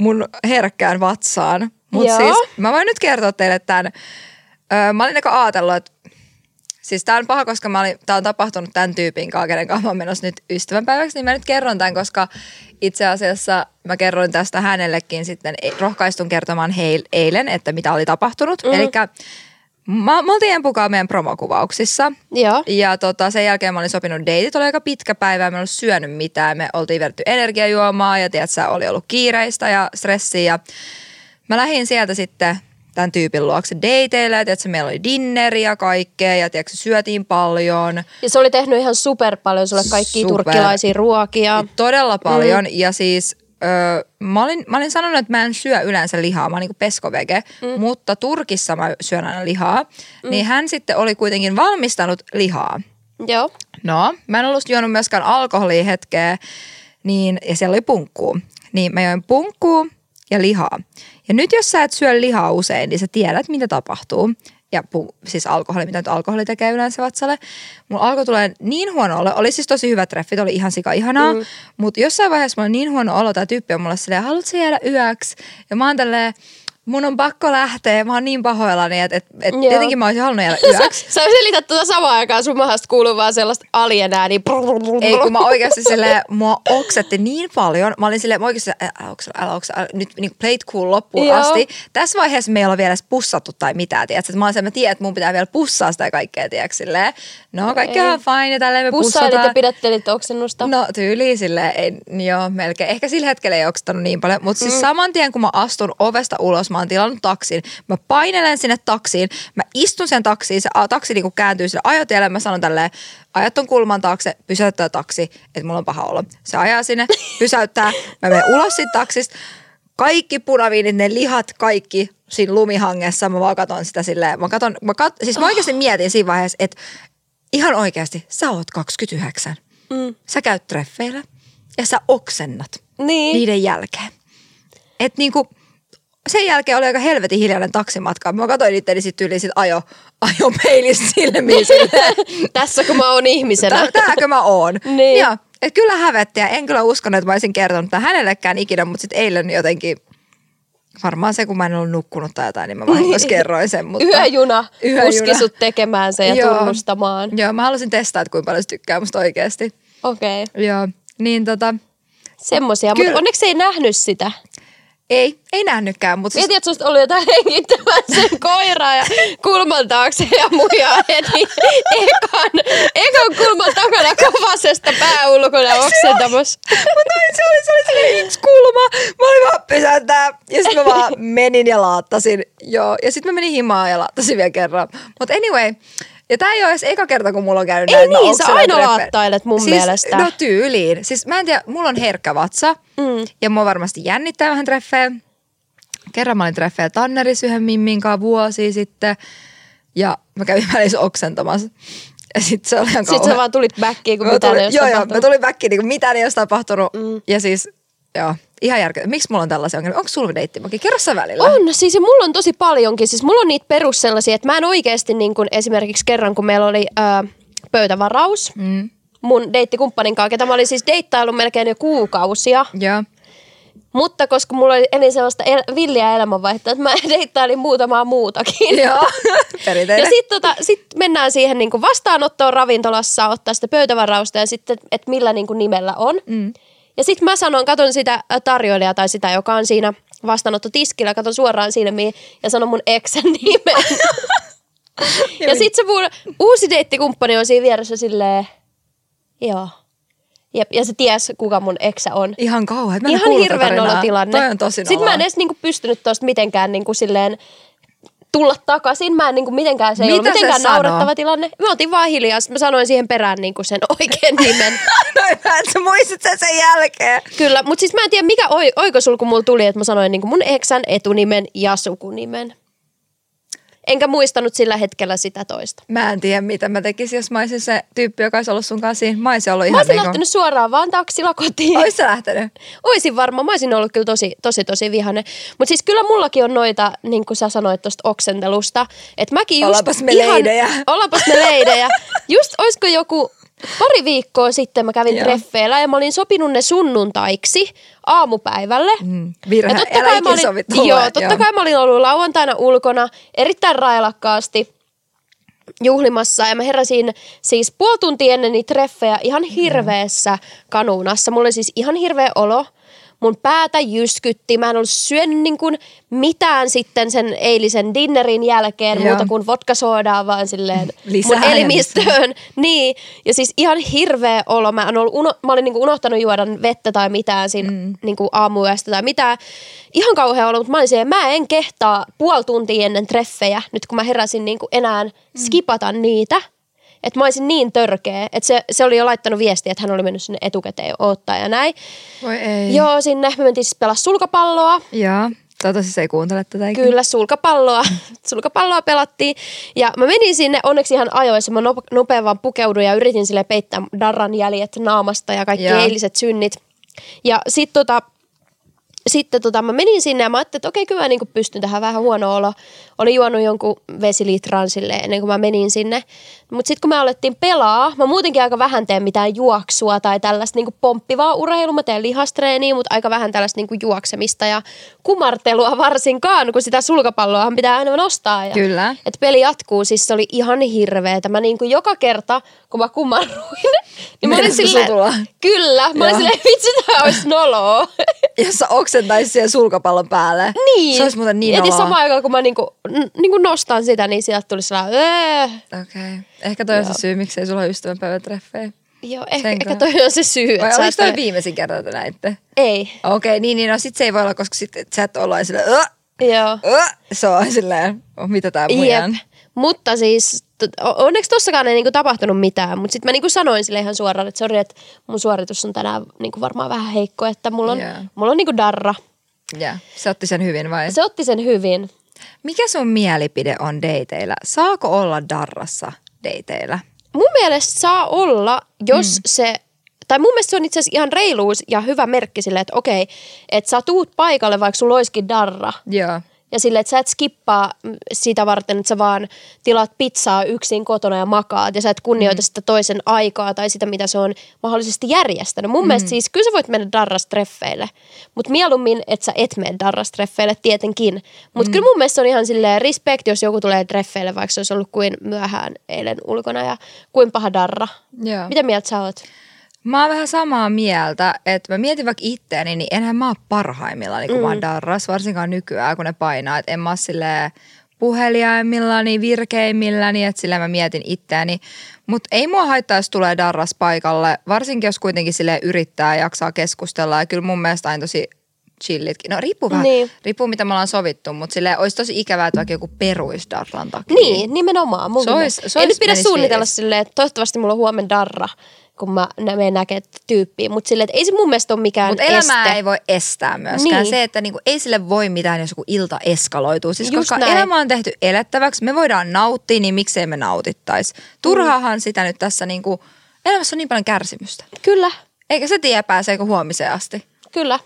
mun herkkään vatsaan. Mut Joo. siis mä voin nyt kertoa teille tämän. Öö, mä olin eka ajatellut, että Siis tää on paha, koska mä olin, tää on tapahtunut tämän tyypin kanssa, kenen kanssa mä menossa nyt ystävänpäiväksi, niin mä nyt kerron tämän, koska itse asiassa mä kerroin tästä hänellekin sitten, rohkaistun kertomaan heil, eilen, että mitä oli tapahtunut. Mm. Eli mä, me oltiin Empukaa meidän promokuvauksissa. Joo. Ja tota, sen jälkeen mä olin sopinut deitit, oli aika pitkä päivä, mä en ollut syönyt mitään. Me oltiin vedetty energiajuomaa ja tiedätkö, oli ollut kiireistä ja stressiä. Ja mä lähdin sieltä sitten tämän tyypin luokse dateille, ja tiedätkö, meillä oli dinneri ja kaikkea, ja tiedätkö, syötiin paljon. Ja se oli tehnyt ihan super paljon sulle kaikkia Super. turkkilaisia ruokia. Todella paljon, mm. ja siis öö, mä, olin, mä olin sanonut, että mä en syö yleensä lihaa, mä oon niinku peskovege, mm. mutta Turkissa mä syön aina lihaa. Mm. Niin hän sitten oli kuitenkin valmistanut lihaa. Joo. No, mä en ollut juonut myöskään alkoholia hetkeä, niin, ja siellä oli punkkuu. Niin mä join punkkuu ja lihaa. Ja nyt jos sä et syö lihaa usein, niin sä tiedät, mitä tapahtuu. Ja pu, siis alkoholi, mitä nyt alkoholi tekee yleensä vatsalle. Mulla alkoi tulee niin huono olo. Oli siis tosi hyvät treffit, oli ihan sika ihanaa. Mm. Mutta jossain vaiheessa mulla oli niin huono olo, tämä tyyppi on mulle silleen, haluatko jäädä yöksi? Ja mä oon tälleen, mun on pakko lähteä, mä oon niin pahoillani, että et, et Joo. tietenkin mä olisin halunnut jäädä <laughs> Sä, yöksi. sä selität tuota samaan aikaan, sun mahasta kuuluu vaan sellaista alienää, niin Ei, kun mä oikeasti silleen, mua oksetti niin paljon. Mä olin silleen, mä oikeasti, älä, oksella, älä, oksella, älä, nyt niin play it cool loppuun Joo. asti. Tässä vaiheessa me ei olla vielä edes pussattu tai mitään, tiedätkö? Mä olin silleen, mä tiedän, että mun pitää vielä pussaa sitä kaikkea, tiedätkö? Silleen, no kaikki Ei. on fine ja tälleen me Pussailit pussataan. ja pidättelit oksennusta. No tyyliin silleen, ei, joo melkein. Ehkä sillä hetkellä ei oksettanut niin paljon, mutta siis saman tien kun mä astun ovesta ulos, mä oon tilannut taksin, mä painelen sinne taksiin, mä istun sen taksiin, se a, taksi niinku kääntyy sille ajotielle, mä sanon tälleen, ajat ton kulman taakse, pysäyttää taksi, että mulla on paha olo. Se ajaa sinne, <laughs> pysäyttää, mä menen ulos siitä taksista, kaikki punaviinit, ne lihat, kaikki siinä lumihangessa, mä vaan katon sitä silleen, mä katon, mä kat, siis mä oikeasti mietin siinä vaiheessa, että ihan oikeasti, sä oot 29. Mm. Sä käyt treffeillä ja sä oksennat Niin. niiden jälkeen. Et niinku, sen jälkeen oli aika helvetin hiljainen taksimatka. Mä katsoin itseäni sitten yli sit ajo, ajo peilistä silmiin <laughs> Tässä kun mä oon ihmisenä. tää- tääkö mä oon. <laughs> Niin. Joo, et kyllä hävetti ja en kyllä uskonut, että mä olisin kertonut tämän hänellekään ikinä, mutta sitten eilen jotenkin, varmaan se kun mä en ollut nukkunut tai jotain, niin mä vahingossa <laughs> kerroin sen. Mutta Yöjuna, Yöjuna. uski sut tekemään sen ja Joo. tunnustamaan. Joo, mä halusin testaa, että kuinka paljon se tykkää musta oikeasti. Okei, okay. Joo, niin tota, semmosia. Kyllä. Mutta onneksi ei nähnyt sitä. Ei, ei nähnytkään, mutta siis Mietin, että susta oli jotain hengittämään sen koiraa ja kulman taakse ja muja heti ekan, ekan kulman takana kovasesta pääulkona oksentamassa. Mutta se oli, se oli sellainen yksi kulma. Mä olin vaan pysäyttää. Ja sitten mä vaan menin ja laattasin. Joo. Ja sitten mä menin himaan ja laattasin vielä kerran. Mutta anyway. Ja tää ei ole edes eka kerta, kun mulla on käynyt Ei näin. niin, sä aina laattailet mun siis, mielestä. No tyyliin. Siis mä en tiedä, mulla on herkkä vatsa. Mm. Ja mua varmasti jännittää vähän treffejä. Kerran mä olin treffejä Tannerissa yhden Mimmin kanssa vuosia sitten. Ja mä kävin <laughs> välissä oksentamassa. Ja sit se oli ihan Sitten sä vaan tulit backiin, kun Mä mitään tulin, ei joo, joo, tapahtunut. mä tulin backiin, niin mitään ei olisi tapahtunut. Mm. Ja siis, joo, ihan järkeä. Miksi mulla on tällaisia ongelmia? Onko sulla deittimoki? Kerro sä välillä. On, siis ja mulla on tosi paljonkin. Siis mulla on niitä perus sellaisia, että mä en oikeasti niin kuin esimerkiksi kerran, kun meillä oli ää, pöytävaraus Mm. mun deittikumppanin kanssa, ketä mä olin siis deittaillut melkein jo kuukausia. Joo. Mutta koska mulla oli eli sellaista el- villiä elämänvaihtoa, että mä <laughs> deittailin muutamaa muutakin. Joo. <laughs> Ja Perinteinen. sitten tota, sit mennään siihen niinku vastaanottoon ravintolassa, ottaa sitä pöytävarausta ja sitten, että millä niinku nimellä on. Mm. Ja sitten mä sanon, katon sitä tarjoilijaa tai sitä, joka on siinä vastaanottotiskillä, katon suoraan silmiin ja sanon mun exen <laughs> nimen. <laughs> ja sitten se mun uusi deittikumppani on siinä vieressä silleen, joo. Jep, ja se ties, kuka mun eksä on. Ihan kauhean. Ihan hirveän tarinaa. nolotilanne. Toi on tosi Sitten mä en edes niinku pystynyt tosta mitenkään niinku silleen tulla takaisin. Mä en niinku mitenkään, se ei Mitä ollut mitenkään sanoo? naurattava tilanne. Mä otin vaan hiljaa, mä sanoin siihen perään niinku sen oikean <laughs> nimen. no hyvä, että muistit sen sen jälkeen. Kyllä, mutta siis mä en tiedä mikä oi, oikosulku mulla tuli, että mä sanoin niinku mun eksän etunimen ja sukunimen. Enkä muistanut sillä hetkellä sitä toista. Mä en tiedä, mitä mä tekisin, jos mä olisin se tyyppi, joka olisi ollut sun kanssa siinä. Mä olisin ollut Mä ihan olisin niinku... lähtenyt suoraan vaan taksilla kotiin. Ois sä lähtenyt? Oisin varmaan, mä olisin ollut kyllä tosi, tosi, tosi vihainen. Mutta siis kyllä mullakin on noita, niin kuin sä sanoit tuosta oksentelusta, että mäkin just Ollaanpas me ihan, leidejä. Ollaanpas me leidejä. <laughs> Just olisiko joku pari viikkoa sitten mä kävin Joo. treffeillä ja mä olin sopinut ne sunnuntaiksi aamupäivälle. Mm, virhe. Ja totta kai mä olin, sovi tulla, joo, totta joo. kai mä olin ollut lauantaina ulkona erittäin railakkaasti juhlimassa ja mä heräsin siis puoli tuntia ennen niitä treffejä ihan hirveässä kanuunassa. Mulla oli siis ihan hirveä olo. Mun päätä jyskytti. Mä en ollut syönyt niin kuin mitään sitten sen eilisen dinnerin jälkeen Joo. muuta kuin vodkasoodaa vaan silleen Lisää mun elimistöön. <laughs> Niin, ja siis ihan hirveä olo. Mä, en ollut uno, mä olin niinku unohtanut juoda vettä tai mitään siinä mm. niinku aamuyöstä tai mitään. Ihan kauhea olo, mutta mä olin siellä, mä en kehtaa puoli tuntia ennen treffejä, nyt kun mä heräsin niinku enää Mm. skipata niitä. Että mä olisin niin törkeä, että se, se oli jo laittanut viestiä, että hän oli mennyt sinne etukäteen odottaa ja näin. Voi ei. Joo, sinne me mentiin siis pelaa sulkapalloa. Joo. Toivottavasti se ei kuuntele tätä ikinä. Kyllä, sulkapalloa. <laughs> sulkapalloa pelattiin. Ja mä menin sinne onneksi ihan ajoissa. Mä nope- nopean vaan pukeuduin ja yritin sille peittää darran jäljet naamasta ja kaikki Joo. eiliset synnit. Ja sit tota, sitten tota, mä menin sinne ja mä ajattelin, että okei, kyllä mä niin pystyn tähän vähän huono olo. Olin juonut jonkun vesilitran sille ennen kuin mä menin sinne. Mutta sitten kun me alettiin pelaa, mä muutenkin aika vähän teen mitään juoksua tai tällaista niin pomppivaa urheilua. Mä teen lihastreeniä, mutta aika vähän tällaista niin juoksemista ja kumartelua varsinkaan, kun sitä sulkapalloahan pitää aina nostaa. Ja, Kyllä. että peli jatkuu, siis se oli ihan hirveetä. Mä niin kuin joka kerta, kun mä kumarruin, <laughs> niin mä olin silleen, kyllä, mä olin silleen, vitsi tää olisi noloa. <laughs> Jos sä oksentaisit siihen sulkapallon päälle. niin. Se olisi muuten niin Ja noloa. samaan aikaan, kun mä niinku, n- niinku nostan sitä, niin sieltä tuli sellainen, öö. Okei. Okay. Ehkä toi on se syy, miksei sulla ole ystävänpäivätreffejä. Joo, ehkä, Senkö? ehkä toi on se syy. Vai oliko toi viimeisin kerta, että näitte? Ei, Okei, okay, niin, niin, no sit se ei voi olla, koska sit sä et olla silleen, "Ö, joo. ö", se on silleen, oh, mitä tää Jep. mujan. Mutta siis, onneksi tossakaan ei niinku tapahtunut mitään, mutta sitten mä niinku sanoin sille ihan suoraan, että sori, että mun suoritus on tänään niinku varmaan vähän heikko, että mulla on, Joo. mulla on niinku darra. Ja, se otti sen hyvin vai? Se otti sen hyvin. Mikä sun mielipide on dateilla? Saako olla darrassa dateilla? Mun mielestä saa olla, jos mm. se tai mun mielestä se on itse asiassa ihan reiluus ja hyvä merkki sille, että okei, että sä tuut paikalle, vaikka sulla olisikin darra. Joo. Ja sille, että sä et skippaa sitä varten, että sä vaan tilaat pizzaa yksin kotona ja makaat ja sä et kunnioita mm. sitä toisen aikaa tai sitä, mitä se on mahdollisesti järjestänyt. Mun mm. mielestä siis kyllä sä voit mennä darrastreffeille, mutta mieluummin, että sä et mene darrastreffeille tietenkin. Mutta mm. kyllä mun mielestä se on ihan silleen respect, jos joku tulee treffeille, vaikka se olisi ollut kuin myöhään eilen ulkona ja kuin paha darra. Joo. Mitä mieltä sä oot? Mä oon vähän samaa mieltä, että mä mietin vaikka itteeni, niin enhän mä oo parhaimmillaan, niin kun mm. mä oon darras, varsinkaan nykyään, kun ne painaa. Että en mä oo silleen puheliaimillani, virkeimmilläni, että sillä mä mietin itteeni. Mutta ei mua haittaa, jos tulee darras paikalle, varsinkin jos kuitenkin sille yrittää ja jaksaa keskustella. Ja kyllä mun mielestä aina tosi chillitkin. No riippuu vähän, Niin. riippuu mitä me ollaan sovittu, mutta sille olisi tosi ikävää, että vaikka joku peruisi darran takia. Niin, nimenomaan. Mun Se mielestä. se Ei ois nyt pidä suunnitella fiilis. silleen, että toivottavasti mulla on huomenna darra, kun mä menen näkemään tyyppiä. Mutta silleen, että ei se mun mielestä ole mikään Mutta elämää este. ei voi estää myöskään. Niin. Se, että niinku, ei sille voi mitään, jos joku ilta eskaloituu. Siis Just koska näin. elämä on tehty elettäväksi, me voidaan nauttia, niin miksei me nautittaisi. Turhaahan sitä nyt tässä, niinku, elämässä on niin paljon kärsimystä. Kyllä, Eikä se tiedä pääseekö huomiseen asti. kyllä.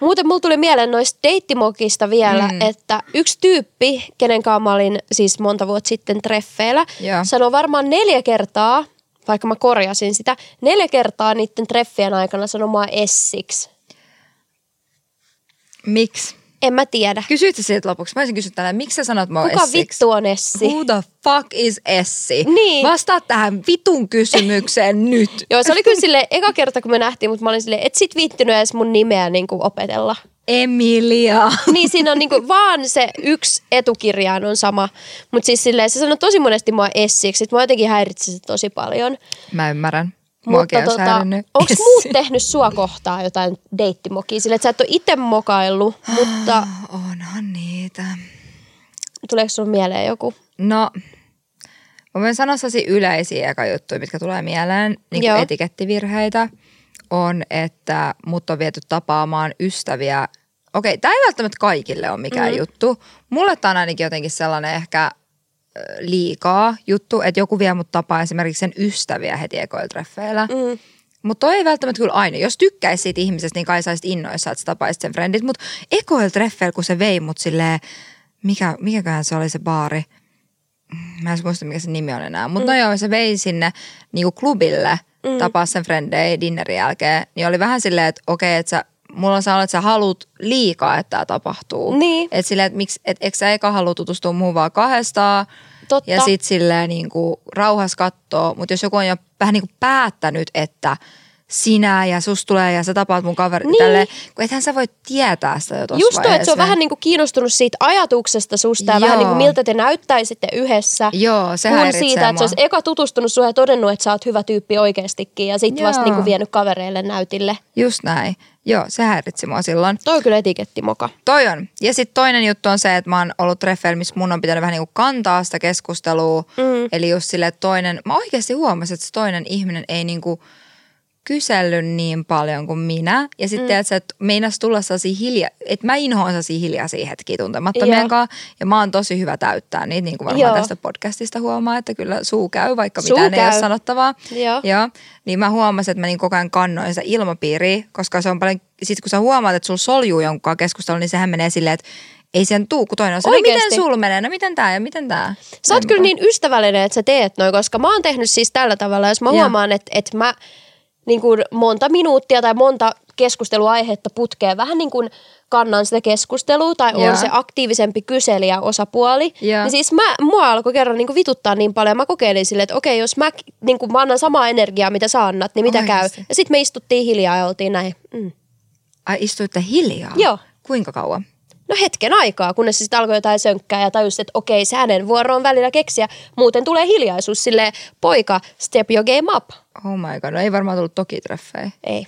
Muuten mulla tuli mieleen noista deittimokista vielä, mm. että yksi tyyppi, kenen kanssa mä olin siis monta vuotta sitten treffeillä, Joo. sanoi varmaan neljä kertaa, vaikka mä korjasin sitä, neljä kertaa niiden treffien aikana sanomaan essiksi. Miksi? En mä tiedä. Kysyit sä siitä lopuksi? Mä olisin kysynyt tällä, miksi sä sanot mua Kuka Essiksi? vittu on Essi? Who the fuck is Essi? Niin. Vastaa tähän vitun kysymykseen <laughs> nyt. Joo, se oli kyllä sille eka kerta, kun me nähtiin, mutta mä olin silleen, et sit viittynyt edes mun nimeä niin kuin opetella. Emilia. <laughs> Niin siinä on niinku vaan se yksi etukirjaan on sama. Mutta siis silleen, se sanoi tosi monesti mua essiksi, että mä jotenkin häiritsi se tosi paljon. Mä ymmärrän. Mutta tota, onko <laughs> muut tehnyt sua kohtaa jotain deittimokia? Sille, että sä et ole itse mokaillut, mutta Onhan niitä. tuleeko sun mieleen joku? No, mä voin sanoa sellaisia yleisiä eka juttuja, mitkä tulee mieleen, niin kuin etikettivirheitä, on, että mut on viety tapaamaan ystäviä. Okei, tämä ei välttämättä kaikille ole mikään mm. juttu. Mulle tämä on ainakin jotenkin sellainen ehkä liikaa juttu, että joku vie mut tapaa esimerkiksi sen ystäviä heti ekoilla treffeillä. Mm. Mutta toi ei välttämättä kyllä aina. Jos tykkäisi siitä ihmisestä, niin kai saisit innoissa, että sä tapaisit sen friendit. Mutta ekoil treffeillä, kun se vei mut silleen, mikä, mikäköhän se oli se baari? Mä en muista, mikä se nimi on enää. Mutta mm. no joo, se vei sinne niinku klubille, mm. tapaa sen frendei dinnerin jälkeen. Niin oli vähän silleen, että okei, että sä, mulla on sellainen, että sä haluat liikaa, että tämä tapahtuu. Niin. Että silleen, että miksi, et, eikö sä eka halua tutustua muuhun vaan kahdestaan. Totta. Ja sit silleen niin kuin rauhas kattoo, mutta jos joku on jo vähän niin kuin päättänyt, että sinä ja sus tulee ja sä tapaat mun kaveri Niin. tälleen, kun ethän sä voi tietää sitä jo Just toi, että se on vähän niinku kiinnostunut siitä ajatuksesta susta ja Joo. vähän niinku miltä te näyttäisitte yhdessä. Joo, se kun siitä, että se olisi eka tutustunut suhun ja todennut, että sä oot hyvä tyyppi oikeastikin ja sitten vasta niinku vienyt kavereille näytille. Just näin. Joo, se häiritsi mua silloin. Toi on kyllä etikettimoka. Toi on. Ja sitten toinen juttu on se, että mä oon ollut treffeillä, missä mun on pitänyt vähän niin kuin kantaa sitä keskustelua. Mm. Eli just että toinen, mä oikeasti huomasin, että se toinen ihminen ei niin kuin kysellyt niin paljon kuin minä. Ja sitten mm. että meinas tulla sellaisia hilja, että mä inhoan sellaisia hiljaisia hetkiä tuntemattomien kanssa. Ja mä oon tosi hyvä täyttää niitä, niin kuin varmaan Joo. tästä podcastista huomaa, että kyllä suu käy, vaikka Suu mitään ei käy. ole sanottavaa. Joo. Joo. Niin mä huomasin, että mä niin koko ajan kannoin sitä ilmapiiriä, koska se on paljon, sit kun sä huomaat, että sulla soljuu jonkun kanssa keskustelu, niin sehän menee silleen, että ei sen tuu, kun toinen on se, no miten sulla menee, no miten tää ja miten tää. Sä oot kyllä niin ystävällinen, että sä teet noin, koska mä oon tehnyt siis tällä tavalla, jos mä Joo. huomaan, että, että mä niin kuin monta minuuttia tai monta keskusteluaihetta putkeen vähän niin kuin kannan sitä keskustelua tai Joo. on se aktiivisempi kyselijä osapuoli. Joo. Niin siis mä, mua alkoi kerran niin kuin vituttaa niin paljon. Mä kokeilin silleen, että okei, jos mä, niin kuin mä annan samaa energiaa, mitä sä annat, niin mitä Oikeesti? käy. Ja sitten me istuttiin hiljaa ja oltiin näin. Mm. Ai istuitte hiljaa? Joo. Kuinka kauan? No hetken aikaa, kunnes se sitten alkoi jotain sönkkää ja tajusi, että okei, se hänen vuoro on välillä keksiä. Muuten tulee hiljaisuus sille poika, step your game up. Oh my god, no ei varmaan tullut toki treffejä. Ei.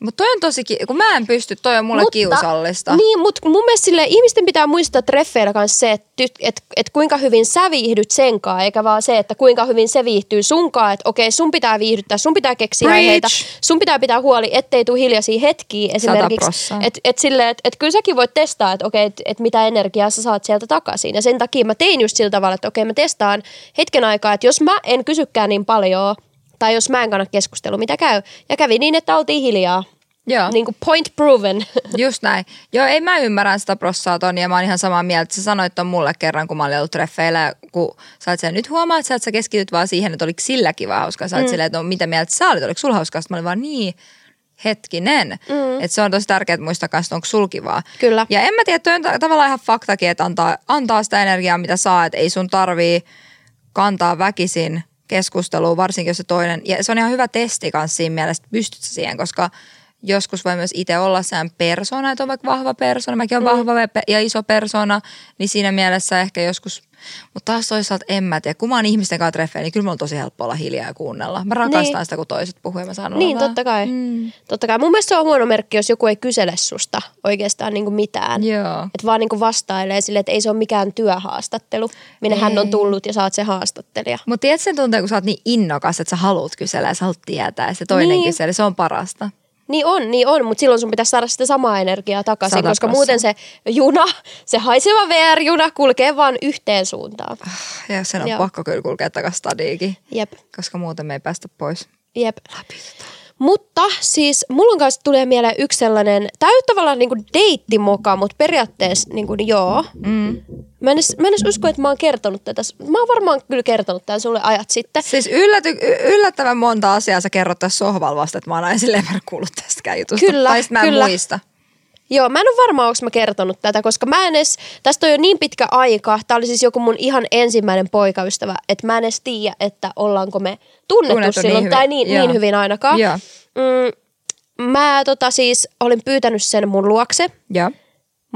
Mutta toi on tosi, ki- kun mä en pysty, toi on mulle kiusallista. Niin, mutta mun mielestä sille, ihmisten pitää muistaa treffeillä kanssa se, että et, et, et kuinka hyvin sä viihdyt senkaan, eikä vaan se, että kuinka hyvin se viihtyy sunkaan. Että okei, sun pitää viihdyttää, sun pitää keksiä Preach. aiheita, sun pitää pitää huoli, ettei tule hiljaisia hetkiä esimerkiksi. Että et sille, et, et kyllä säkin voit testaa, että okei, et, et mitä energiaa sä saat sieltä takaisin. Ja sen takia mä tein just sillä tavalla, että okei, mä testaan hetken aikaa, että jos mä en kysykään niin paljon tai jos mä en kanna keskustelua, mitä käy. Ja kävi niin, että oltiin hiljaa. Joo. Niin kuin point proven. <laughs> Just näin. Joo, ei mä ymmärrän sitä prossaa Toni ja mä oon ihan samaa mieltä. Sä sanoit ton mulle kerran, kun mä olin ollut treffeillä, kun sä oot siellä, nyt huomaat sä, että sä keskityt vaan siihen, että oliko sillä kiva hauskaa. Sä oot mm. silleen, että no mitä mieltä sä olit, oliko sulla hauskaa? Sitten mä olin vaan niin, hetkinen. Mm. Että se on tosi tärkeää muistaa että onko sul kivaa. Kyllä. Ja en mä tiedä, toi on ta- tavallaan ihan faktakin, että antaa, antaa sitä energiaa, mitä saa, että ei sun tarvii kantaa väkisin keskusteluun, varsinkin jos se toinen, ja se on ihan hyvä testi kanssa siinä mielessä, että pystyt siihen, koska joskus voi myös itse olla sen persona, että on vaikka vahva persona, mäkin olen mm. vahva ja iso persona, niin siinä mielessä ehkä joskus, mutta taas toisaalta en mä tiedä, kun mä oon ihmisten kanssa treffeillä, niin kyllä mulla on tosi helppo olla hiljaa ja kuunnella. Mä rakastan Niin. sitä, kun toiset puhuu ja mä saan Niin, totta kai. Mm. totta kai. Mun mielestä se on huono merkki, jos joku ei kysele susta oikeastaan niin kuin mitään. Joo. Että vaan niin kuin vastailee silleen, että ei se ole mikään työhaastattelu, minne hän on Ei. tullut ja sä oot se haastattelija. Mutta tiedätkö sen tunteen, kun sä oot niin innokas, että sä haluat kysellä ja sä haluat tietää ja se toinen Niin. kyselee, se on parasta. Niin on, niin on, mutta silloin sun pitäisi saada sitä samaa energiaa takaisin, Sata koska muuten se juna, se haiseva VR-juna kulkee vaan yhteen suuntaan. Ja sen on Joo. pakko kyllä kulkea takaisin stadiikin, Jep, koska muuten me ei päästä pois. jep. Mutta siis mulla kanssa tulee mieleen yksi sellainen, ei ole tavallaan niinku deittimoka, mutta periaatteessa niinku joo. Mm. Mä en, edes, mä en edes usko, että mä oon kertonut tätä. Mä oon varmaan kyllä kertonut tämän sulle ajat sitten. Siis ylläty, yllättävän monta asiaa sä kerrot tässä sohvalla vasta, että mä oon aina silleen kuullut tästäkään jutusta. Kyllä, tai mä en kyllä. muista. Joo, mä en ole varma, onko mä kertonut tätä, koska mä en edes, tästä on jo niin pitkä aika, tää oli siis joku mun ihan ensimmäinen poikaystävä, että mä en edes tiedä, että ollaanko me tunnettu, Tunnettu niin silloin, hyvin. tai niin, Joo. niin hyvin ainakaan. Joo. Mm, mä tota siis olin pyytänyt sen mun luokse. Joo.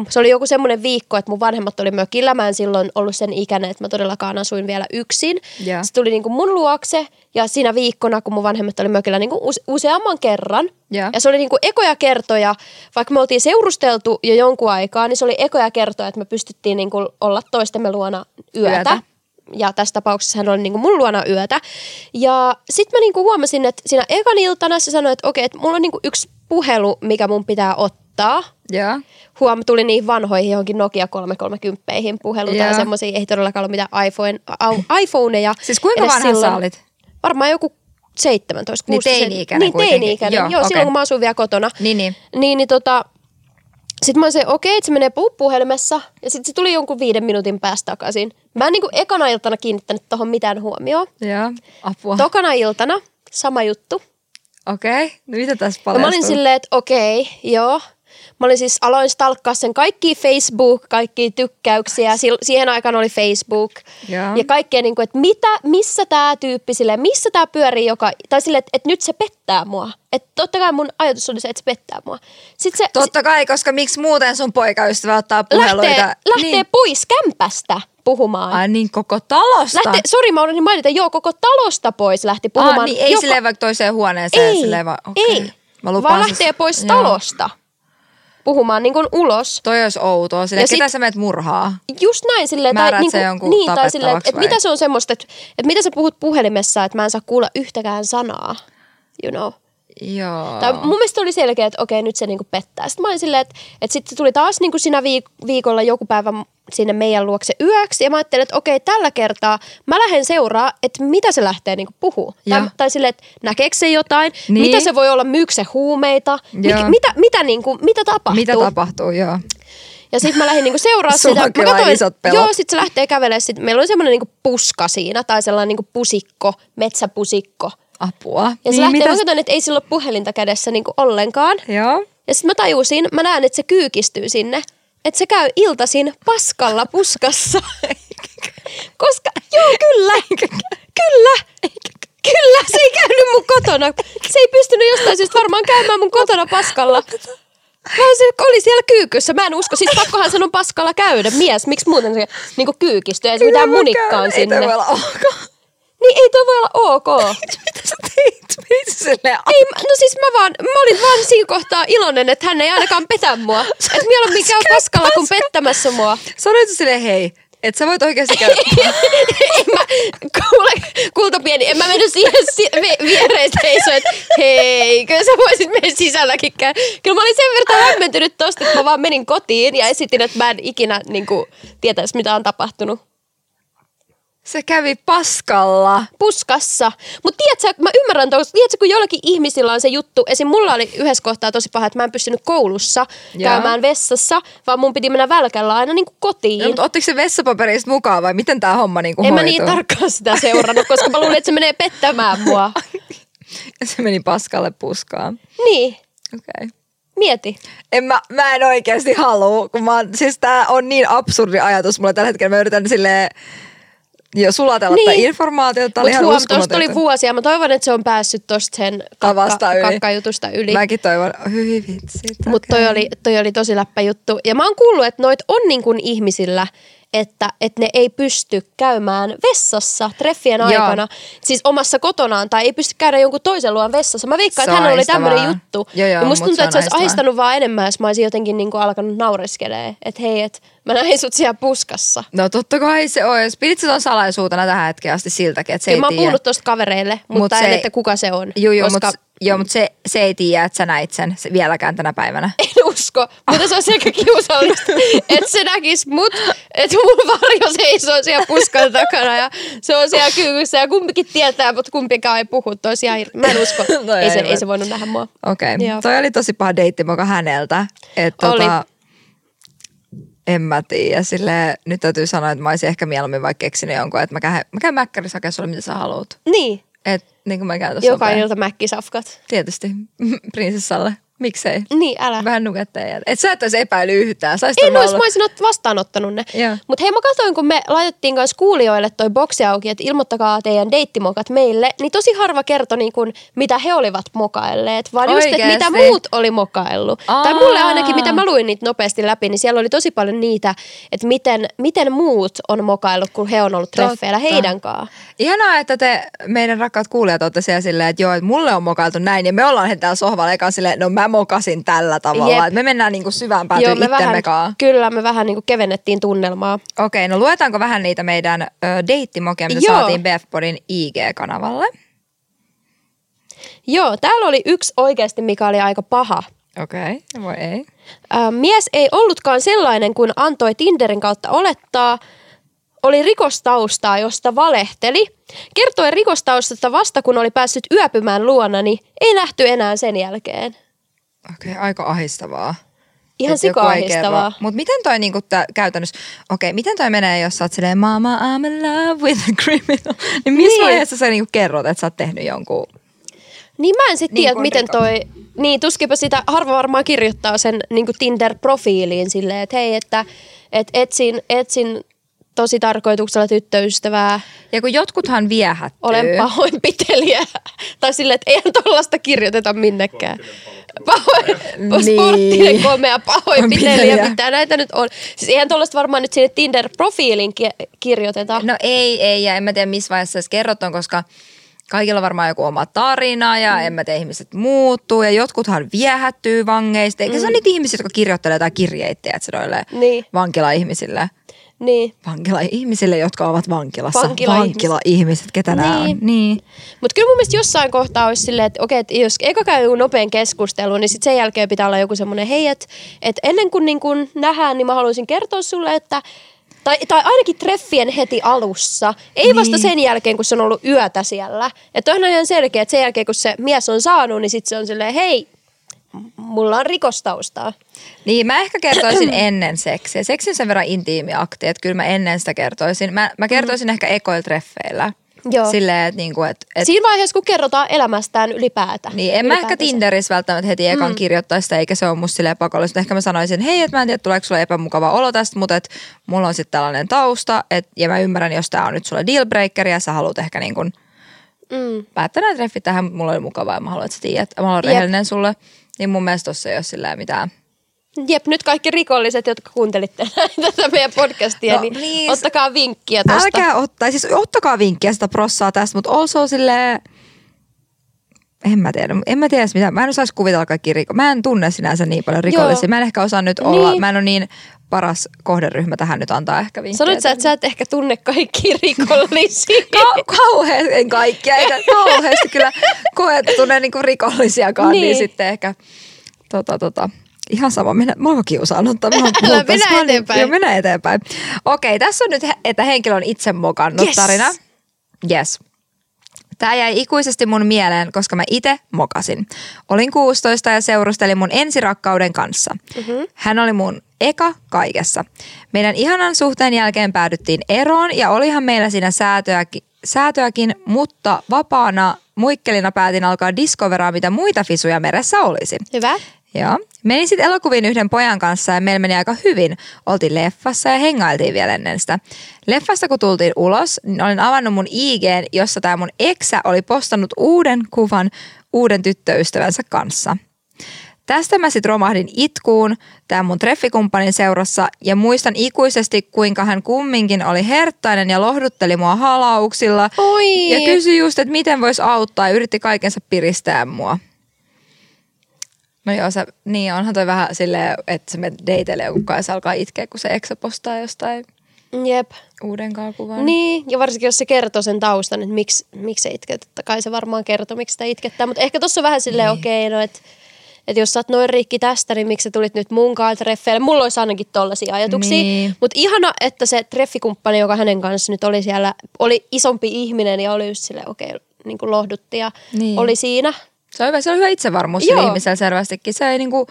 Se oli joku semmoinen viikko, että mun vanhemmat oli mökillä. Mä en silloin ollut sen ikäinen, että mä todellakaan asuin vielä yksin. Joo. Se tuli niinku mun luokse ja siinä viikkona, kun mun vanhemmat oli mökillä niinku use- useamman kerran. Joo. Ja se oli niinku ekoja kertoja, vaikka me oltiin seurusteltu jo jonkun aikaa, niin se oli ekoja kertoja, että me pystyttiin niinku olla toistemme luona yötä. Yötä. Ja tässä tapauksessa hän oli niinku mun luona yötä. Ja sitten mä niinku huomasin, että siinä ekan iltana se sanoi, että okei, että mulla on niinku yksi puhelu, mikä mun pitää ottaa. Joo. Huom, tuli niin vanhoihin johonkin Nokia 330 puhelu tai Joo. semmoisia, ei todellakaan ole mitään iPhone, iPhoneja. Siis kuinka vanha sä olit? Varmaan joku 17, Niin 16. teini-ikäinen Niin teini-ikäinen, Joo, joo, okei. silloin kun mä asuin vielä kotona. Niin, niin. Niin, niin tota, sitten mä olisin, okei, että se menee puhelimessa. Ja sitten se tuli jonkun viiden minuutin päästä takaisin. Mä en niinku ekana iltana kiinnittänyt tohon mitään huomioon. Joo. Apua. Tokana iltana, sama juttu. Okei. Okay. No mitä tässä Ja paljastuu? mä olin silleen, että okei, joo. Mä olin siis, aloin stalkkaa sen kaikki Facebook, kaikki tykkäyksiä. Sil- siihen aikaan oli Facebook. Joo. Ja kaikkea, niin kuin, että mitä, missä tämä tyyppi silleen, missä tämä pyörii, joka, tai silleen, että, että nyt se pettää mua. Että totta kai mun ajatus oli se, että se pettää mua. Sitten se Totta kai, koska miksi muuten sun poikaystävä ottaa puheluita? lähtee, lähtee niin. pois kämpästä puhumaan. Ai niin, koko talosta? Lähtee, sori, mä unohdin mainita, joo, koko talosta pois lähti puhumaan. Ah, niin ei Joka- silleen vaikka toiseen huoneeseen. ei, silleen vaan, okei. ei, Mä vaan sus- lähtee pois Joo. talosta puhumaan niin kuin ulos. Toi olisi outoa. Silleen, Ja ketä sit- sä menet murhaa? Just näin silleen. Määrät tai, sä niinku, jonkun niin, tai silleen, että, että mitä se on semmoista, että, että mitä sä puhut puhelimessa, että mä en saa kuulla yhtäkään sanaa, you know. Joo. Tai mun mielestä oli selkeä, että okei, nyt se niinku pettää. Sitten mä olin silleen, että, että sitten tuli taas niinku viik- viikolla joku päivä sinne meidän luokse yöksi. Ja mä ajattelin, että okei, tällä kertaa mä lähden seuraa, että mitä se lähtee niinku puhua. Tai, tai silleen, että näkeekö se jotain, Niin. mitä se voi olla, myykö se huumeita. Mik, mitä, mitä, niinku, mitä tapahtuu. Mitä tapahtuu, joo. Ja sitten mä lähdin niinku seuraa sitä. on kyllä isot pelot. Joo, sitten se lähtee kävelemään. Sit meillä oli semmoinen niinku puska siinä, tai sellainen niinku pusikko, metsäpusikko. Apua. Ja se niin, lähtee, mitäs- mä katsoin, että ei sillä ole puhelinta kädessä niinku ollenkaan. Joo. Ja sitten mä tajusin, mä näen, että se kyykistyy sinne. Että se käy iltasin paskalla puskassa. Koska, joo kyllä, kyllä, kyllä, se ei käynyt mun kotona. Se ei pystynyt jostain syystä varmaan käymään mun kotona paskalla. Vaan se oli siellä kyykyssä. Mä en usko. Siis pakkohan sen on paskalla käydä. Mies, miksi muuten se niinku kyykistyy? Ei se mitään munikkaan sinne. Ei Niin ei toi voi olla ok. <laughs> Mitä sä teit? Silleen Ei, mä- no siis mä vaan, mä olin vaan siinä kohtaa iloinen, että hän ei ainakaan petä mua. <laughs> Että mieluummin käy paskalla kuin pettämässä mua. Sanoit sä silleen, hei, että sä voit oikeasti käydä. <laughs> en mä, kuule, kulta pieni, en mä mennyt siihen si- vi- viereen seisoon, että hei, kyllä sä voisit mennä sisälläkin käydä. Kyllä mä olin sen verran hämmentynyt tosta, että mä vaan menin kotiin ja esitin, että mä en ikinä niin kuin, tietäisi, mitä on tapahtunut. Se kävi paskalla. puskassa. Mutta tiedätkö, mä ymmärrän tuossa, tiedätkö, kun jollakin ihmisillä on se juttu, esim. mulla oli yhdessä kohtaa tosi paha, että mä en pystynyt koulussa Joo. käymään vessassa, vaan mun piti mennä välkällä aina niin kuin kotiin. No, mutta ottiko se vessapaperista mukaan vai miten tämä homma niinku en mä hoituu? niin tarkkaan sitä seurannut, koska mä luulin, että se menee pettämään mua. <laughs> Se meni paskalle puskaan. Niin, Okei. Okay. mieti. En mä, mä en oikeasti halua, kun mä, siis tää on niin absurdi ajatus mulle tällä hetkellä. Mä yritän sille jo sulatella niin. Tätä informaatiota. Oli Mutta huom, tosta uskomatonta. oli vuosia. Mä toivon, että se on päässyt tosta sen kakka, yli. kakkajutusta yli. Mäkin toivon, hyi vitsi. Mutta toi, oli, toi oli tosi läppä juttu. Ja mä oon kuullut, että noit on niin kuin ihmisillä, että, että ne ei pysty käymään vessassa treffien Joo. aikana. Siis omassa kotonaan tai ei pysty käydä jonkun toisen luon vessassa. Mä veikkaan, Se että hänellä oli tämmöinen juttu. Joo, joo, ja musta mut tuntuu, se että se olisi ahistanut vaan enemmän, jos mä olisin jotenkin niin kuin alkanut naureskelee. Että hei, että mä näin sut siellä puskassa. No totta kai se. Jos pidit sä ton salaisuutena tähän hetkeen asti siltäkin, että se Kyllä ei mä oon tiedä. puhunut tosta kavereille, Mut mutta se en, ei- että kuka se on. Joo, joo, koska... mutta joo, mut se, se ei tiedä, että sä näit sen se vieläkään tänä päivänä. <laughs> en usko, mutta se on aika kiusallista, <laughs> että se näkis mut, että mun varjo seisoo siellä puskan takana ja se on siellä kyykyssä ja kumpikin tietää, mutta kumpikaan ei puhu tosiaan. Mä en usko, <laughs> No ei, se, ei ei voi. se voinut nähdä mua. Okei, okay. Joo. toi oli tosi paha deittimoka häneltä. Että Oli. tota, en mä tiedä. Sille, nyt täytyy sanoa, että mä olisin ehkä mieluummin vaikka keksinyt jonkun, että mä käyn, mä käyn mäkkärissä hakemaan sulle, mitä sä haluat. Niin, Et niin kuin mä tuossa joka ilta mäkkisafkat. Tietysti, <laughs> prinsessalle. Miksei? Niin, älä. Vähän nuketteja. Et sä et olisi epäily yhtään. Sä En olisi, mä olisin ot- vastaanottanut ne. Mutta hei, mä katsoin, kun me laitettiin kanssa kuulijoille toi boksi auki, että ilmoittakaa teidän deittimokat meille, niin tosi harva kertoi, niin kun, mitä he olivat mokailleet, vaan just, että mitä Oikeesti? muut oli mokaillut. Aa. Tai mulle ainakin, mitä mä luin niitä nopeasti läpi, niin siellä oli tosi paljon niitä, että miten, miten muut on mokaillut, kun he on ollut treffeillä heidän kanssaan. Ihanaa, että te, meidän rakkaat kuulijat, olette siellä silleen, että joo, että mulle on mokailtu näin. Ja me ollaan he täällä sohvalla eka silleen, no mä mokasin tällä tavalla. Jep. Me mennään niinku syvään päätyyn Joo, me vähän, kaa. kyllä, me vähän niin kuin kevennettiin tunnelmaa. Okei, no luetaanko vähän niitä meidän ö, deittimokia, mitä Joo. saatiin BFPodin IG-kanavalle? Joo, täällä oli yksi oikeasti, mikä oli aika paha. Okei, voi ei. Ä, mies ei ollutkaan sellainen kuin antoi Tinderin kautta olettaa. Oli rikostaustaa, josta valehteli. Kertoi rikostaustasta vasta, kun oli päässyt yöpymään luonani. Ei nähty enää sen jälkeen. Okei, aika ahistavaa. Ihan sika-ahistavaa. Mutta miten toi niinku tää, käytännössä, okei, miten toi menee, jos sä oot silleen, mama, I'm in love with a criminal. <laughs> Niin missä Niin. vaiheessa sä niinku kerrot, että sä oot tehnyt jonkun Niin mä en sitten Niin tiedä, miten toi... Niin, tuskinpa sitä harva varmaan kirjoittaa sen niin Tinder-profiiliin silleen, että hei, että et etsin, etsin tosi tarkoituksella tyttöystävää, Ja kun jotkuthan viehättyy. olen pahoinpitelijä. <laughs> tai silleen, että eihän tollaista kirjoiteta minnekään. Pahoin, Niin. Sporttinen, komea, pahoinpitelijä, Pitelijä. mitä näitä nyt on. Siis eihän tollaista varmaan nyt sinne Tinder-profiiliin ki- kirjoiteta. No ei, ei, ja en mä tiedä missä vaiheessa edes kerrotaan, koska kaikilla on varmaan joku oma tarina ja mm. en mä tiedä, ihmiset muuttuu ja jotkuthan viehättyy vangeista. Eikä mm. se ole niitä ihmisiä, jotka kirjoittelee että se noille Niin. vankila-ihmisille. Niin. Vankila-ihmisille, jotka ovat vankilassa. Vankila-ihmiset. Vankila-ihmiset, ketä niin. nämä on. Niin. Niin. Mutta kyllä mun mielestä jossain kohtaa olisi silleen, että okei, että jos eka käy joku nopean keskustelun, niin sitten sen jälkeen pitää olla joku semmoinen, hei, että et ennen kuin niin kun nähdään, niin mä haluaisin kertoa sulle, että tai, tai ainakin treffien heti alussa. Ei niin. vasta sen jälkeen, kun se on ollut yötä siellä. Että on ihan selkeä, että sen jälkeen, kun se mies on saanut, niin sitten se on silleen, hei, mulla on rikostaustaa. Niin, mä ehkä kertoisin <clears throat> ennen seksiä. Seksi on sen verran intiimi akti, että kyllä mä ennen sitä kertoisin. Mä, mä kertoisin mm. ehkä ekoil treffeillä. Joo. Silleen, että niinku, et, et, Siinä vaiheessa, kun kerrotaan elämästään ylipäätään. Niin, en mä ehkä. Tinderissä välttämättä heti ekan mm. kirjoittaa sitä, eikä se ole musta silleen pakollista. Ehkä mä sanoisin, hei, että mä en tiedä, tuleeko sulle epämukava olo tästä, mutta et mulla on sitten tällainen tausta, et, ja mä ymmärrän, jos tää on nyt sulle dealbreaker ja sä haluat ehkä niin kuin Mm. päättää nämä treffit tähän, mutta mulla oli mukavaa ja mä haluan, että sä tiedät, mä olen Jep. rehellinen sulle. Niin mun mielestä tossa ei ole silleen mitään. Jep, nyt kaikki rikolliset, jotka kuuntelitte <laughs> tätä meidän podcastia, No, niin please. ottakaa vinkkiä tosta. Älkää ottaa, siis ottakaa vinkkiä sitä prossaa tästä, mutta also silleen, en mä tiedä, en mä tiedä mitä, mä en osaisi kuvitella kaikki riko. Mä en tunne sinänsä niin paljon rikollisia. Joo. Mä en ehkä osaa nyt olla, Niin. mä en ole niin paras kohderyhmä tähän nyt antaa ehkä vinkkejä. Sanoit sä, että sä et ehkä tunne kaikki rikollisia. <laughs> Ka- kauheasti, en kaikkia, eikä kauheasti kyllä koe, että tunnen niinku rikollisiakaan, niin. niin sitten ehkä tota, tota. Ihan sama, mennä, mä oon kiusannut. Mä oon Älä, mennä eteenpäin. Joo, mennä eteenpäin. Okei, tässä on nyt, että henkilö on itse mokannut Yes. tarina. Yes. Tämä jäi ikuisesti mun mieleen, koska mä itse mokasin. Olin 16 ja seurustelin mun ensirakkauden kanssa. Mm-hmm. Hän oli mun eka kaikessa. Meidän ihanan suhteen jälkeen päädyttiin eroon ja olihan meillä siinä säätöäkin, säätöäkin mutta vapaana muikkelina päätin alkaa diskoveraa, mitä muita fisuja meressä olisi. Hyvä. Joo. Menin sitten elokuviin yhden pojan kanssa ja meillä meni aika hyvin. Oltiin leffassa ja hengailtiin vielä ennen sitä. Leffasta kun tultiin ulos, niin olin avannut mun IGn, jossa tämä mun eksä oli postannut uuden kuvan uuden tyttöystävänsä kanssa. Tästä mä sitten romahdin itkuun tämän mun treffikumppanin seurassa ja muistan ikuisesti, kuinka hän kumminkin oli herttainen ja lohdutteli mua halauksilla. Oi. Ja kysyi just, että miten voisi auttaa ja yritti kaikensa piristää mua. No joo, sä, niin onhan toi vähän silleen, että se menet dateille joku kai se alkaa itkeä, kun se eksä postaa jostain Jep. uuden kuvan. Niin, ja varsinkin jos se kertoo sen taustan, että miksi, miksi se itket. Totta kai se varmaan kertoo, miksi sitä itkettää. Mutta ehkä tuossa on vähän silleen, Niin. okei, okay, no että et jos sä oot noin rikki tästä, niin miksi sä tulit nyt munkaan treffeille? Mulla olisi ainakin tollaisia ajatuksia. Niin. Mutta ihana, että se treffikumppani, joka hänen kanssa nyt oli siellä, oli isompi ihminen ja oli just silleen, okei, okay, niin kuin lohdutti ja Niin. oli siinä. Se on hyvä, se on hyvä itsevarmuus Joo. ihmisellä selvästikin. Se ei niinku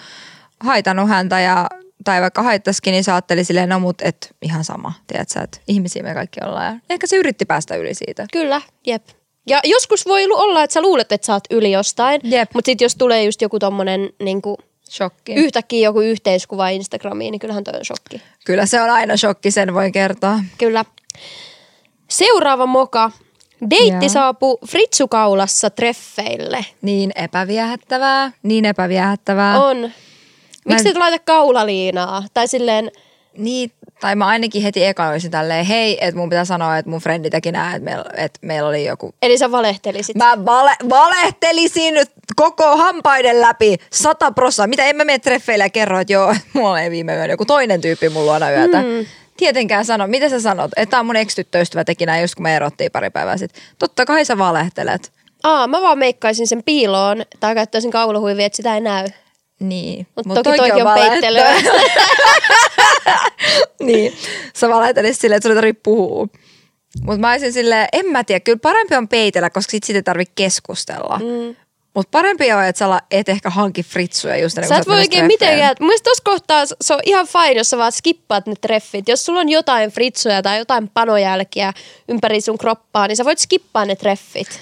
haitannut häntä ja, tai vaikka haittaisikin, niin se ajatteli silleen, no mut et ihan sama, tiedätkö, että ihmisiä me kaikki ollaan. Ja ehkä se yritti päästä yli siitä. Kyllä, jep. Ja joskus voi olla, että sä luulet, että sä oot yli jostain. Jep. Mutta sitten jos tulee just joku tommonen niin kuin, Shokki. yhtäkkiä joku yhteiskuva Instagramiin, niin kyllähän toi on shokki. Kyllä se on aina shokki, sen voin kertoa. Kyllä. Seuraava moka. Deitti Joo. saapuu fritsukaulassa treffeille. Niin epäviehättävää, niin epäviehättävää. On. Miksi Mä- et laita kaulaliinaa? Tai silleen, Niin, tai mä ainakin heti eka olisin tälleen, hei, että mun pitää sanoa, että mun frendi teki näin, että meillä, että meillä oli joku eli sä valehtelisit. Mä vale, valehtelisin koko hampaiden läpi, sata prossaa. Mitä en mä mene treffeille ja kerro, että joo, <laughs> mulla ei viime yönä joku toinen tyyppi mun luona yötä. Mm. Tietenkään sano, mitä sä sanot, että tää mun ex-tyttöystävä teki näin just kun me erottiin pari päivää sitten. Totta kai sä valehtelet. Aa, mä vaan meikkaisin sen piiloon tai käyttäisin kaulahuivia, että sitä ei näy. Niin. Mutta Mut toki toikin on valehtelu. peittelyä. <laughs> niin. Sä valehtelisit silleen, että sun ei tarvitse puhua. Mutta mä olisin silleen, en mä tiedä, kyllä parempi on peitellä, koska sit siitä ei tarvitse keskustella. Mm. Mutta parempi on, että sä et ehkä hanki fritsuja just ennen Sä et voi oikein mitenkään. Mielestäni tuossa kohtaa se on ihan fine, jos sä vaan skippaat ne treffit. Jos sulla on jotain fritsuja tai jotain panojälkiä ympäri sun kroppaa, niin sä voit skippaa ne treffit.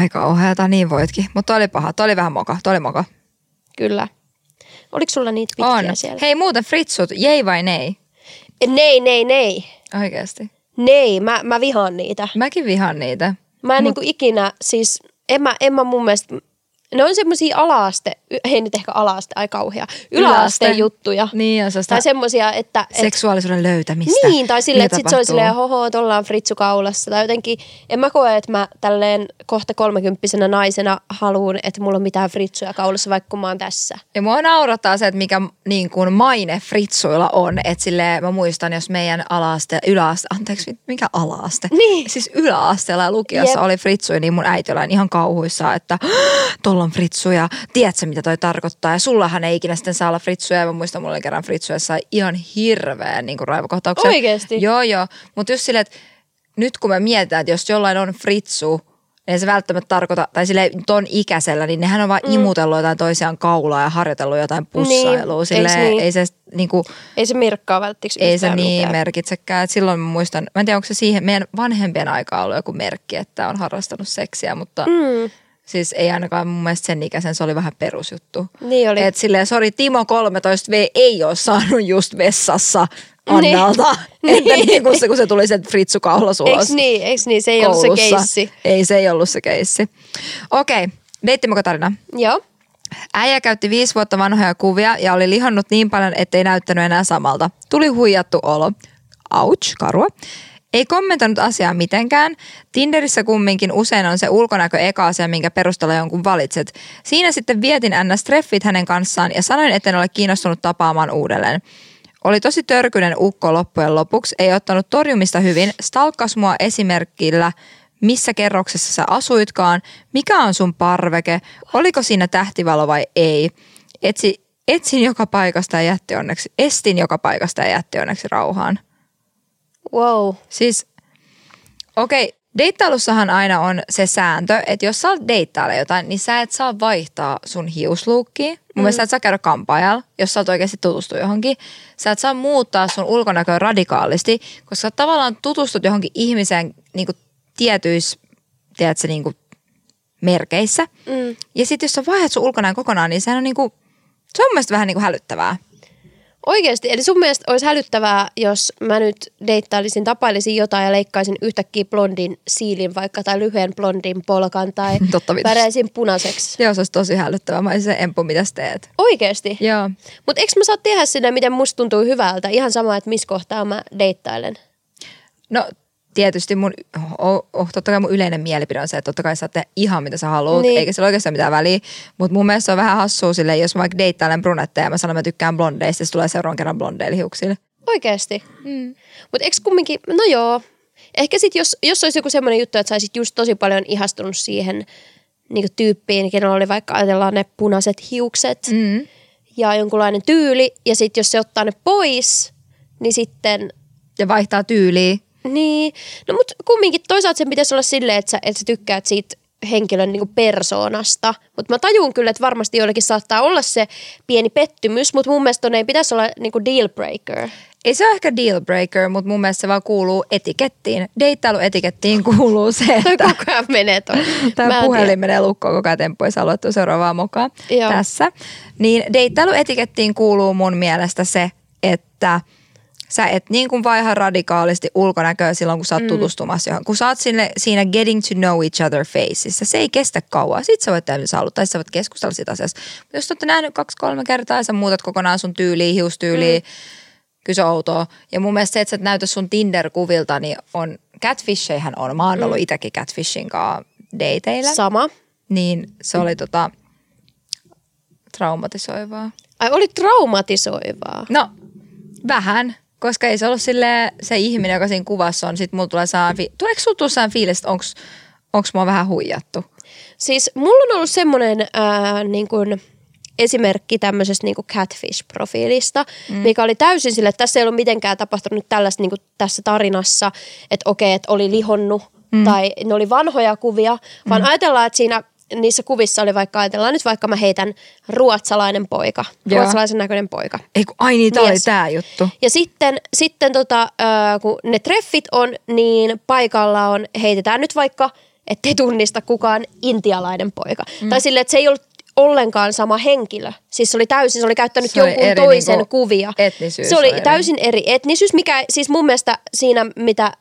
Aika ohjata, niin voitkin. Mutta oli paha, toi oli vähän moka, toi oli moka. Kyllä. Oliko sulla niitä pitkiä On. siellä? Hei muuten fritsut, jei vai nei? Nei, nei, nei. Oikeasti. Nei, mä, mä vihaan niitä. Mäkin vihaan niitä. Mä en niinku ikinä, siis en mä, en mä mun mielestä, ne on semmosia ala-aste, ei nyt ehkä ala-aste, ai kauhea, yläasteen Yläaste. juttuja. Niin on Tai semmosia, että... Et, seksuaalisuuden löytämistä. niin, tai silleen, Mitä että sit se on silleen, hoho, että ollaan fritsukaulassa. Tai jotenkin, en mä koe, että mä tälleen kohta kolmekymppisenä naisena haluan, että mulla on mitään fritsuja kaulassa, vaikka kun mä oon tässä. Ja mua naurattaa se, että mikä niin kuin maine fritsuilla on. Että silleen mä muistan, jos meidän alaaste, yläaste, anteeksi, mikä alaaste? Niin. Siis yläasteella ja lukiossa Jep. oli fritsuja, niin mun äiti oli ihan kauhuissa, että tuolla on fritsuja, tiedätkö mitä toi tarkoittaa? Ja sullahan ei ikinä sitten saa olla fritsuja. Ja mä muistan, mulla oli kerran fritsuja sai ihan hirveän niin kuin raivokohtauksen. Oikeesti? Joo, joo. Mutta just silleen, että nyt kun me mietitään, että jos jollain on fritsu, niin ei se välttämättä tarkoita, tai sille ton ikäisellä, niin nehän on vaan mm. imutellut jotain toisiaan kaulaa ja harjoitellut jotain pussailua. Niin, Sille, eiks niin? Ei se niinku, Ei se mirkkaa välttämättä ei se niin mitään. merkitsekään. Et silloin mä muistan, mä en tiedä onko se siihen meidän vanhempien aikaa ollut joku merkki, että on harrastanut seksiä, mutta mm. Siis ei ainakaan mun mielestä sen ikäisen, se oli vähän perusjuttu. Niin oli. Et silleen, sori, Timo 13V ei ole saanut just vessassa Annalta. <laughs> Niin. Että niin kun se, kun se tuli sen fritsu kaulas ulos Eiks niin, eiks niin, se ei ollut se koulussa. keissi. Ei, se ei ollut se keissi. Okei, deittimoko tarina? Joo. Äijä käytti viisi vuotta vanhoja kuvia ja oli lihonnut niin paljon, ettei näyttänyt enää samalta. Tuli huijattu olo. Ouch, karua. Ei kommentoinut asiaa mitenkään. Tinderissä kumminkin usein on se ulkonäkö eka asia, minkä perusteella jonkun valitset. Siinä sitten vietin ns. treffit hänen kanssaan ja sanoin, etten ole kiinnostunut tapaamaan uudelleen. Oli tosi törkynen ukko loppujen lopuksi, ei ottanut torjumista hyvin, stalkkas mua esimerkillä, missä kerroksessa sä asuitkaan, mikä on sun parveke, oliko siinä tähtivalo vai ei. Etsi etsin joka paikasta ja jätti onneksi, estin joka paikasta ja jätti onneksi rauhaan. Wow. Siis, okei, okay, deittailussahan aina on se sääntö, että jos sä oot deittailla jotain, niin sä et saa vaihtaa sun hiusluukkiä. Mun mm. mielestä sä et saa käydä kampaajalla, jos sä oot oikeasti tutustu johonkin. Sä et saa muuttaa sun ulkonäköä radikaalisti, koska sä tavallaan tutustut johonkin ihmiseen niin kuin tietyissä, tiedätkö, niin kuin merkeissä. Mm. Ja sitten jos sä vaihdat sun ulkonäön kokonaan, niin sehän on niin kuin, se on mun vähän niin kuin hälyttävää. Oikeasti, eli sun mielestä olisi hälyttävää, jos mä nyt deittailisin, tapailisin jotain ja leikkaisin yhtäkkiä blondin siilin vaikka tai lyhyen blondin polkan tai <laughs> Totta väräisin punaiseksi. Joo, se olisi tosi hälyttävää. Mä olisin se Empu, mitä teet? Oikeasti? Joo. Mutta eikö mä saa tehdä sinne, miten musta tuntuu hyvältä? Ihan sama, että missä kohtaa mä deittailen. No tietysti mun, oh, oh, totta kai mun yleinen mielipide on se, että totta kai saat tehdä ihan mitä sä haluat, Niin. eikä sillä oikeastaan mitään väliä. Mutta mun mielestä se on vähän hassua sille, jos mä vaikka deittailen brunetteja ja mä sanon, että mä tykkään blondeista, se tulee seuraavan kerran blondeille hiuksille. Oikeasti. Mm. Mutta eikö kumminkin, no joo. Ehkä sit jos, jos olisi joku semmoinen juttu, että saisit just tosi paljon ihastunut siihen niin tyyppiin, kenellä oli vaikka ajatellaan ne punaiset hiukset Mm. ja jonkunlainen tyyli. Ja sitten jos se ottaa ne pois, niin sitten Ja vaihtaa tyyliä. Niin, no mutta kumminkin toisaalta sen pitäisi olla silleen, että sä, että sä tykkäät siitä henkilön niin persoonasta. Mutta mä tajun kyllä, että varmasti joillekin saattaa olla se pieni pettymys, mutta mun mielestä ei pitäisi olla niin deal breaker. Ei se ole ehkä deal breaker, mutta mun mielestä se vaan kuuluu etikettiin. Deittailuetikettiin kuuluu se, Toi että koko ajan menee toi. <laughs> Mä Tämä puhelin menee lukkoon koko ajan temppu, jos haluat seuraavaa mokaa Joo. tässä. Niin deittailuetikettiin kuuluu mun mielestä se, että sä et niin kuin vaiha radikaalisti ulkonäköä silloin, kun sä oot mm. tutustumassa johon. Kun sä oot sinne, siinä getting to know each other faceissa, se ei kestä kauan. Sitten sä voit tehdä, mitä sä haluat, tai sä voit keskustella siitä asiasta. Mutta jos te olette nähnyt kaksi-kolme kertaa ja sä muutat kokonaan sun tyyliä, hiustyyliä, mm. kyllä se outoa. Ja mun mielestä se, että sä et näytä sun Tinder-kuvilta, niin on, catfisheihän on. Mä oon ollut mm. itsekin catfishin kanssa dateilla Sama. niin se oli tota traumatisoivaa. Ai oli traumatisoivaa. No, vähän, koska ei se ollut sille se ihminen, joka siinä kuvassa on. Sitten mulla tulee saa, fi- tuleeko sulla tuossa sellainen fiilis, että onks, onks mua vähän huijattu? Siis mulla on ollut semmoinen ää, niin kuin esimerkki tämmöisestä niin catfish-profiilista, mm. mikä oli täysin sille, että tässä ei ollut mitenkään tapahtunut tällaista niin kuin tässä tarinassa, että okei, että oli lihonnut mm. tai ne oli vanhoja kuvia, vaan Mm. ajatellaan, että siinä niissä kuvissa oli vaikka, ajatellaan nyt vaikka mä heitän ruotsalainen poika, Joo. ruotsalaisen näköinen poika. Ei kun, ai niin, tää oli tää juttu. Ja sitten, sitten tota, kun ne treffit on, niin paikalla on, heitetään nyt vaikka, ettei tunnista kukaan intialainen poika. Mm. Tai silleen, että se ei ollut ollenkaan sama henkilö. Siis se oli täysin, se oli käyttänyt Se oli jonkun toisen niinku kuvia. Se oli eri. täysin eri etnisyys, mikä siis mun mielestä siinä, mitä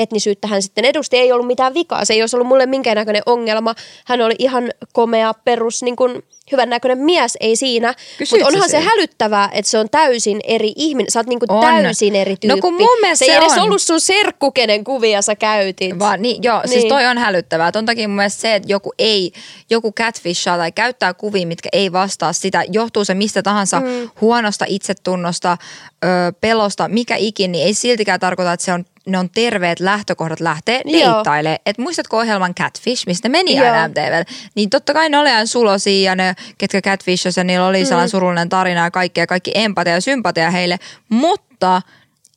etnisyyttä hän sitten edusti, ei ollut mitään vikaa. Se ei olisi ollut mulle minkäännäköinen ongelma. Hän oli ihan komea, perus, niin kuin, hyvän näköinen mies, ei siinä. Mutta onhan se sen? hälyttävää, että se on täysin eri ihminen. Sä oot niin kuin On. täysin eri tyyppi. No kun mun mielestä se ei se edes on. ollut sun serkku, kenen kuvia sä käytit. Vaan, niin, joo, niin. Niin. siis toi on hälyttävää. Ton takia mun mielestä se, että joku ei, joku catfishaa tai käyttää kuvia, mitkä ei vastaa sitä, johtuu se mistä tahansa mm. huonosta itsetunnosta, ö, pelosta, mikä ikin, niin ei siltikään tarkoita, että se on ne on terveet lähtökohdat lähteä Joo. deittailemaan. Et muistatko ohjelman Catfish, mistä meni Joo. aina MTVllä? Niin totta kai ne oli aina sulosia ja ne, ketkä Catfishas ja niillä oli sellainen surullinen tarina ja kaikki, ja kaikki empatia ja sympatia heille. Mutta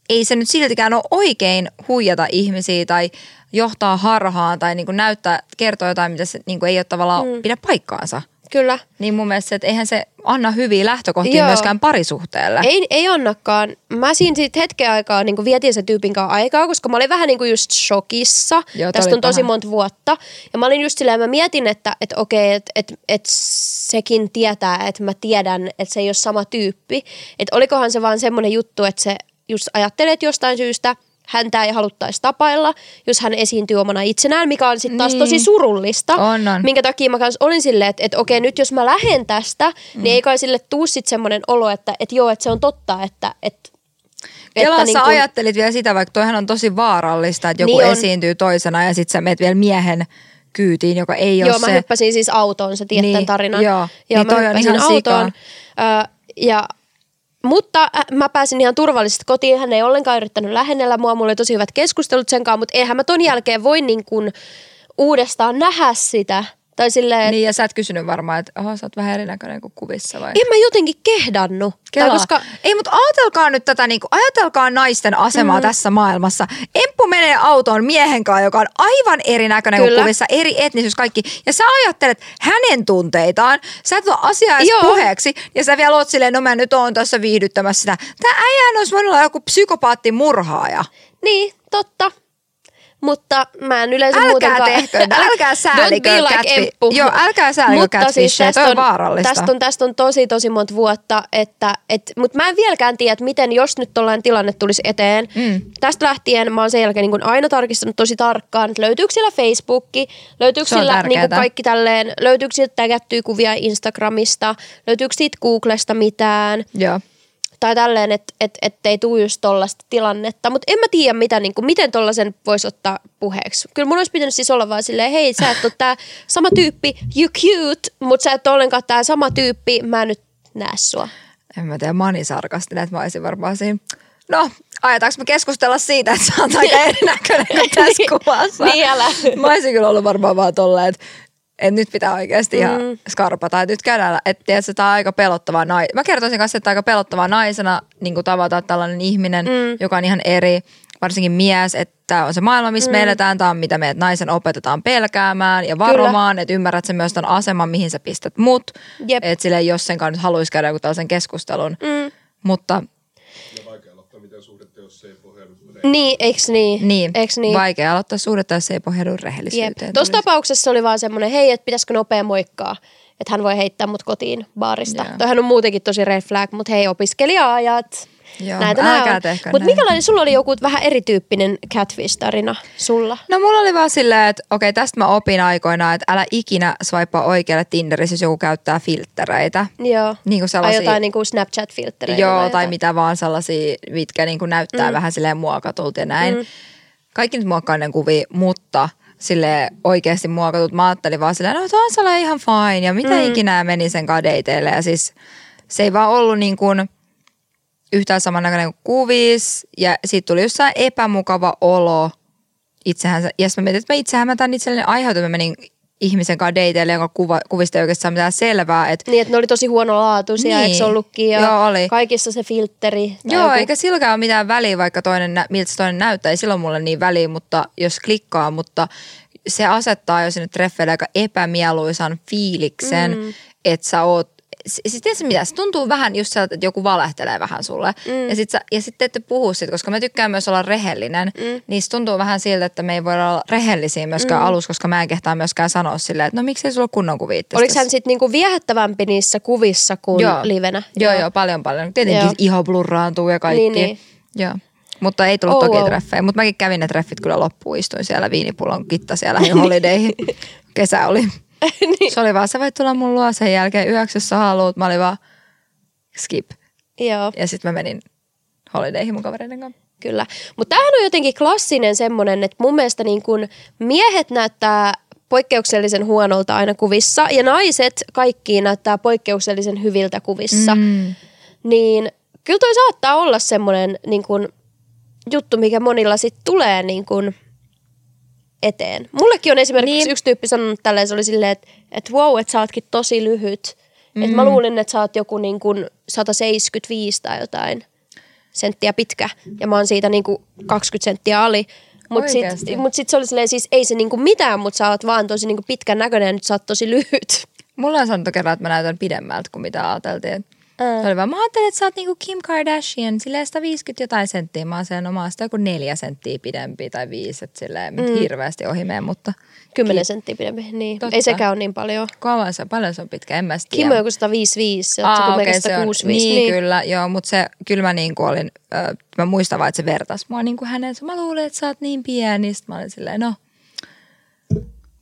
ei se nyt siltikään ole oikein huijata ihmisiä tai johtaa harhaan tai niin kuin näyttää, kertoa jotain, mitä se niin kuin ei ole tavallaan mm. pidä paikkaansa. Kyllä. Niin mun mielestä, että eihän se anna hyviä lähtökohtia Joo. myöskään parisuhteelle. Ei, ei annakaan. Mä siinä sit hetken aikaa niin vietin sen tyypin kanssa aikaa, koska mä olin vähän niin kuin just shokissa. Joo, Tästä on tosi paha. monta vuotta. Ja mä olin just silleen, mä mietin, että, että okei, että, että, että sekin tietää, että mä tiedän, että se ei ole sama tyyppi. Että olikohan se vaan semmoinen juttu, että se just ajattelee, että jostain syystä häntä ei haluttaisi tapailla, jos hän esiintyy omana itsenään, mikä on sitten taas Niin. tosi surullista. On, on. Minkä takia mä kans olin silleen, että, että okei, nyt jos mä lähden tästä, mm. niin ei kai sille tuu sit semmoinen olo, että, että joo, että se on totta, että, että Kelassa niin kun- ajattelit vielä sitä, vaikka toihan on tosi vaarallista, että joku Niin on. esiintyy toisena ja sitten sä meet vielä miehen kyytiin, joka ei Joo, ole mä se. hyppäsin siis autoon, sä tiedät Niin, tämän tarinan. joo. joo Niin mä toi on ihan autoon. Ö, ja, mutta äh, mä pääsin ihan turvallisesti kotiin. Hän ei ollenkaan yrittänyt lähennellä mua. Mulla oli tosi hyvät keskustelut sen kanssa, mutta eihän mä ton jälkeen voi niin kuin uudestaan nähdä sitä. Tai silleen, Niin ja sä et kysynyt varmaan, että oho, sä oot vähän erinäköinen kuin kuvissa vai? en mä jotenkin kehdannut. Tai Kelaa. koska, Ei, mutta ajatelkaa nyt tätä, niin kuin, ajatelkaa naisten asemaa mm. tässä maailmassa. Emppu menee autoon miehen kanssa, joka on aivan erinäköinen kuin Kyllä. kuvissa, eri etnisyys, kaikki. Ja sä ajattelet hänen tunteitaan, sä et ole asiaa edes Joo. puheeksi, ja sä vielä oot silleen, no mä nyt oon tässä viihdyttämässä sitä. Tää äijän olisi voinut olla joku psykopaatti murhaaja. niin, totta. Mutta mä en yleensä Älkää muutenkaan... tehkö, älkää säälikö Don't be like Emppu. Joo, älkää säälikö Mutta catfishia, tästä toi on vaarallista. Tästä on, tästä on tosi tosi monta vuotta, että, et, mutta mä en vieläkään tiedä, että miten, jos nyt tollainen tilanne tulisi eteen. Mm. Tästä lähtien mä oon sen jälkeen niin aina tarkistanut tosi tarkkaan, että löytyykö siellä Facebookki, löytyykö on siellä niin kaikki tälleen, löytyykö sieltä tägättyä kuvia Instagramista, löytyykö siitä Googlesta mitään Joo. Tai tälleen, että et, et ei tule just tollaista tilannetta. Mutta en mä tiedä, mitä, niinku, miten tollaisen voisi ottaa puheeksi. Kyllä mun olisi pitänyt siis olla vaan silleen, hei sä et ole tää sama tyyppi, you cute, mutta sä et ole ollenkaan tää sama tyyppi, mä en nyt näe sua. En mä tiedä, mä oon niin sarkastinen, että mä olisin varmaan siinä. No, ajataanko me keskustella siitä, että sä oot aika <laughs> erinäköinen kuin tässä kuvassa? Niin, älä. Mä olisin kyllä ollut varmaan vaan tolleen, että että nyt pitää oikeasti ihan mm. skarpata. Että nyt käydään, että tiedätkö, tämä on aika pelottavaa. Nai- Mä kertoisin kanssa, että aika pelottavaa naisena niin kuin tavata tällainen ihminen, mm. joka on ihan eri, varsinkin mies, että on se maailma, missä mm. me eletään, tämä on mitä meidät naisen opetetaan pelkäämään ja varomaan, että ymmärrät sen myös ton aseman, mihin sä pistät mut. Että silleen, jos sen kanssa nyt haluaisi käydä joku tällaisen keskustelun. Mm. Mutta Ja vaikea aloittaa mitään suhdetta, jos se ei pohjaudu Niin, eiks niin? niin, Eiks niin? vaikea aloittaa suhdetta, jos ei pohjaudu Jep. rehellisyyteen. Tuossa tapauksessa oli vaan semmoinen, hei, että pitäisikö nopea moikkaa, että hän voi heittää mut kotiin baarista. Joo. Toihan on muutenkin tosi red flag, mutta hei, opiskelija-ajat. Joo, Näitä älkää tehkö Mutta minkälainen, sulla oli joku vähän erityyppinen catfish-tarina sulla? No mulla oli vaan silleen, että okei tästä mä opin aikoinaan, että älä ikinä swipea oikealle Tinderissä, jos joku käyttää filttereitä. Joo. Niin kuin Tai sellaisia, jotain niin kuin Snapchat-filttereitä. joo, tai jotain. mitä vaan sellaisia, mitkä niin kuin näyttää mm. vähän silleen muokatulta ja näin. Mm. Kaikki nyt muokkaa kuvia, mutta sille oikeasti muokatut. Mä ajattelin vaan silleen, no on ihan fine ja mitä mm. ikinä meni sen kadeiteille. Ja siis se ei vaan ollut niin kuin yhtään samannäköinen kuin kuvis ja siitä tuli jossain epämukava olo itsehän. Ja mä mietin, että mä itsehän mä tämän itselleni aiheutin, mä menin ihmisen kanssa dateille, jonka kuva, kuvista ei oikeastaan mitään selvää. Että Niin, että ne oli tosi huonolaatuisia, Niin. eikö se ollutkin? Ja Joo, oli. Kaikissa se filtteri. Joo, joku- eikä silläkään ole mitään väliä, vaikka toinen, nä- miltä se toinen näyttää. Ei silloin mulle niin väliä, mutta jos klikkaa, mutta se asettaa jo sinne treffeille aika epämieluisan fiiliksen, mm. että sä oot siis tiedätkö mitä, se tuntuu vähän just sieltä, että joku valehtelee vähän sulle. Mm. Ja sitten ja sit te ette puhu siitä, koska mä tykkään myös olla rehellinen. Mm. Niin se tuntuu vähän siltä, että me ei voida olla rehellisiä myöskään mm. alussa, koska mä en kehtaa myöskään sanoa silleen, että no miksei sulla ole kunnon kuvia? Oliko hän sitten niinku viehättävämpi niissä kuvissa kuin Joo. livenä? Joo, joo, paljon paljon. Tietenkin Joo. iho blurraantuu ja kaikki. Niin, niin. Joo. Mutta ei tullut Oh, toki wow. treffejä. Mutta mäkin kävin ne treffit kyllä loppuun. Istuin siellä viinipullon kitta siellä <laughs> lähdin holideihin. Kesä oli. <laughs> Niin. Se oli vaan, sä voit tulla mun luo sen jälkeen yöksi, jos sä haluut. Mä olin vaan skip. Joo. Ja sitten mä menin holideihin mun kavereiden kanssa. Kyllä. Mutta tämähän on jotenkin klassinen semmoinen, että mun mielestä niin kun miehet näyttää poikkeuksellisen huonolta aina kuvissa ja naiset kaikki näyttää poikkeuksellisen hyviltä kuvissa. Mm. Niin kyllä toi saattaa olla semmoinen niin kun, juttu, mikä monilla sitten tulee niin kun, eteen. Mullekin on esimerkiksi niin. yksi tyyppi sanonut tälleen, se oli silleen, että, että wow, että sä ootkin tosi lyhyt. Mm. Et mä luulin, että sä oot joku niin kun 175 tai jotain senttiä pitkä ja mä oon siitä niinku 20 senttiä ali. Mutta sit, Oikeesti? mut sit se oli silleen, siis ei se niinku mitään, mutta sä oot vaan tosi niinku pitkän näköinen ja nyt sä oot tosi lyhyt. Mulla on sanottu kerran, että mä näytän pidemmältä kuin mitä ajateltiin. Se oli vaan, mä ajattelin, että sä oot niinku Kim Kardashian, silleen 150 jotain senttiä. Mä oon sen omaa sitä joku neljä senttiä pidempi tai viisi, että silleen mm. hirveästi ohi mene, mutta 10 senttiä pidempi, niin. Totta. Ei sekään ole niin paljon. kauan se, paljon se on pitkä, en mä sitä Kim tiedä. on joku 155, se on Aa, okay, se on, 165. niin, Niin, kyllä, joo, mutta se, kyllä mä niin kuin olin, ö, mä muistan vaan, että se vertasi mua niin kuin hänen, mä luulin, että sä oot niin pieni, Sitten mä olin silleen, no,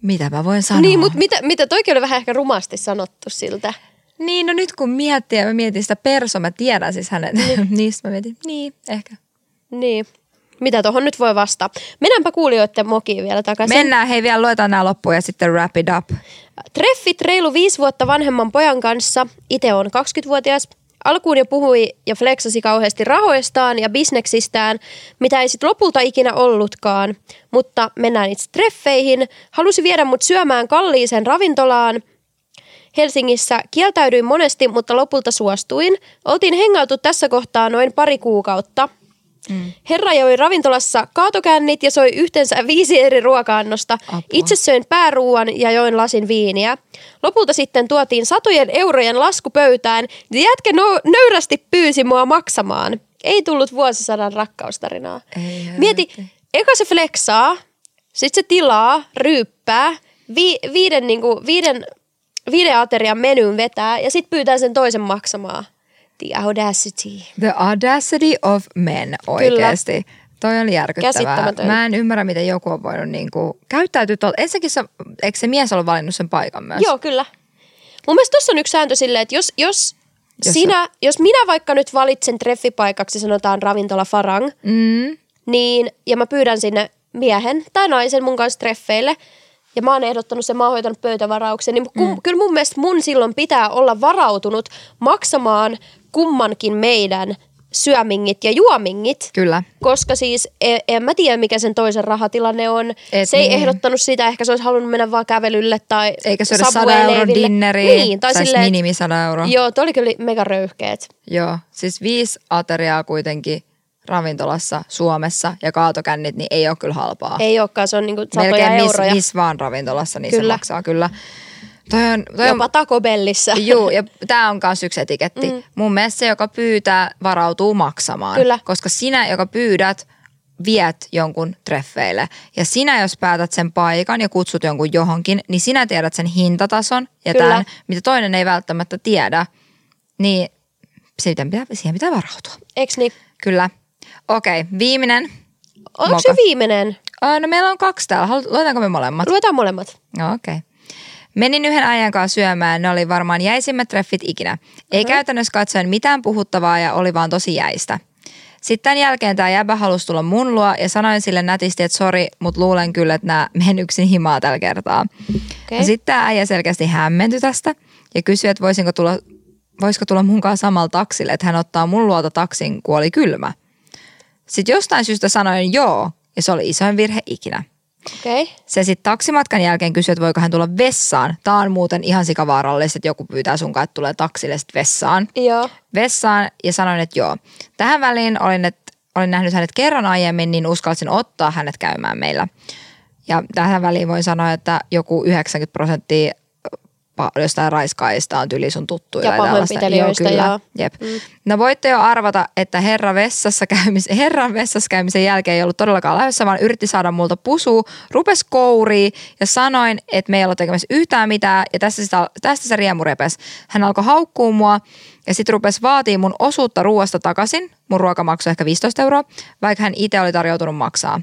mitä mä voin sanoa. niin mutta mitä, mitä toikin oli vähän ehkä rumasti sanottu siltä. Niin, no nyt kun miettii ja mä mietin sitä persoa, mä tiedän siis hänet, niin. <laughs> niistä mä mietin, niin, ehkä. Niin. Mitä tuohon nyt voi vastata? Mennäänpä kuulijoiden mokiin vielä takaisin. Mennään, hei vielä luetaan nämä loppuun ja sitten wrap it up. Treffit reilu viisi vuotta vanhemman pojan kanssa. Itse on 20-vuotias. alkuun jo puhui ja flexasi kauheasti rahoistaan ja bisneksistään, mitä ei sitten lopulta ikinä ollutkaan. Mutta mennään itse treffeihin. Halusi viedä mut syömään kalliiseen ravintolaan. Helsingissä kieltäydyin monesti, mutta lopulta suostuin. Oltiin hengautu tässä kohtaa noin pari kuukautta. Mm. Herra joi ravintolassa kaatokännit ja soi yhteensä viisi eri ruoka-annosta. Apua. Itse söin pääruuan ja join lasin viiniä. Lopulta sitten tuotiin satojen eurojen lasku pöytään ja jätkä no- nöyrästi pyysi mua maksamaan. Ei tullut vuosisadan rakkaustarinaa. Ei Mieti, eka se flexaa, sitten se tilaa, ryyppää, vi- viiden, niinku, viiden, viiden aterian menyn vetää ja sitten pyytää sen toisen maksamaan. The audacity. The audacity of men oikeasti. Toi on järkyttävää. Mä en ymmärrä, miten joku on voinut niinku käyttäytyä tuolla. Ensinnäkin se, eikö se mies ollut valinnut sen paikan myös? Joo, kyllä. Mun mielestä tuossa on yksi sääntö silleen, että jos, jos, Jos sinä, jos minä vaikka nyt valitsen treffipaikaksi, sanotaan ravintola Farang, Mm, niin, ja mä pyydän sinne miehen tai naisen mun kanssa treffeille, ja mä oon ehdottanut sen, mä oon hoitanut pöytävarauksen, niin mm. kyllä mun mielestä mun silloin pitää olla varautunut maksamaan kummankin meidän syömingit ja juomingit. kyllä. Koska siis en, en mä tiedä, mikä sen toisen rahatilanne on. Et se ei niin. ehdottanut sitä, ehkä se olisi halunnut mennä vaan kävelylle tai Eikä syödä 100 Subway-leiville. euron dinneriä, Niin, tai silleen, minimi 100 euroa. Joo, toi oli kyllä mega röyhkeet. Joo, siis viisi ateriaa kuitenkin ravintolassa Suomessa ja kaatokännit, niin ei ole kyllä halpaa. Ei olekaan, se on niinku satoja Melkein miss, euroja. miss vaan ravintolassa, niin Kyllä. se maksaa kyllä. Toi on, toi Jopa on, Taco Bellissä. Juu, ja tämä on myös yksi etiketti. Mm. Mun mielestä se, joka pyytää, varautuu maksamaan. Kyllä. Koska sinä, joka pyydät, viet jonkun treffeille. Ja sinä, jos päätät sen paikan ja kutsut jonkun johonkin, niin sinä tiedät sen hintatason ja Kyllä. tämän, mitä toinen ei välttämättä tiedä. Niin siihen pitää, siihen pitää varautua. Eiks niin? Kyllä. Okei, viimeinen. Onko se viimeinen? Aa, no meillä on kaksi täällä. Luetaanko me molemmat? Luetaan molemmat. No, Okei. Okay. Menin yhden ajan kanssa syömään, ne oli varmaan jäisimmät treffit ikinä. Ei käytännössä katsoen mitään puhuttavaa ja oli vaan tosi jäistä. Sitten tämän jälkeen tämä jäbä halusi tulla mun luo ja sanoin sille nätisti, että sori, mutta luulen kyllä, että nämä menen yksin himaa tällä kertaa. Ja sitten tämä äijä selkeästi hämmentyi tästä ja kysyi, että voisinko tulla, voisiko tulla munkaan samalla taksille, että hän ottaa mun luota taksin, kun oli kylmä. Sitten jostain syystä sanoin joo, ja se oli isoin virhe ikinä. Okay. Se sitten taksimatkan jälkeen kysyi, että voiko hän tulla vessaan. Tämä on muuten ihan sikavaarallista, että joku pyytää sun kanssa, että tulee taksille sit vessaan. Joo. Vessaan ja sanoin, että joo. Tähän väliin olin, että olin nähnyt hänet kerran aiemmin, niin uskalsin ottaa hänet käymään meillä. Ja tähän väliin voin sanoa, että joku 90 prosenttia jostain raiskaajista on tyli sun tuttuja. Ja pahoinpitelijöistä, Joo, kyllä. joo. Jep. Mm. No voitte jo arvata, että herra vessassa käymis, <laughs> herran vessassa käymisen jälkeen ei ollut todellakaan lähdössä, vaan yritti saada multa pusua, rupes kouriin ja sanoin, että me ei olla tekemässä yhtään mitään ja tästä, sitä, tästä se riemu repes. Hän alkoi haukkua mua ja sitten rupes vaatii mun osuutta ruoasta takaisin. Mun ruoka maksoi ehkä 15 euroa, vaikka hän itse oli tarjoutunut maksaa.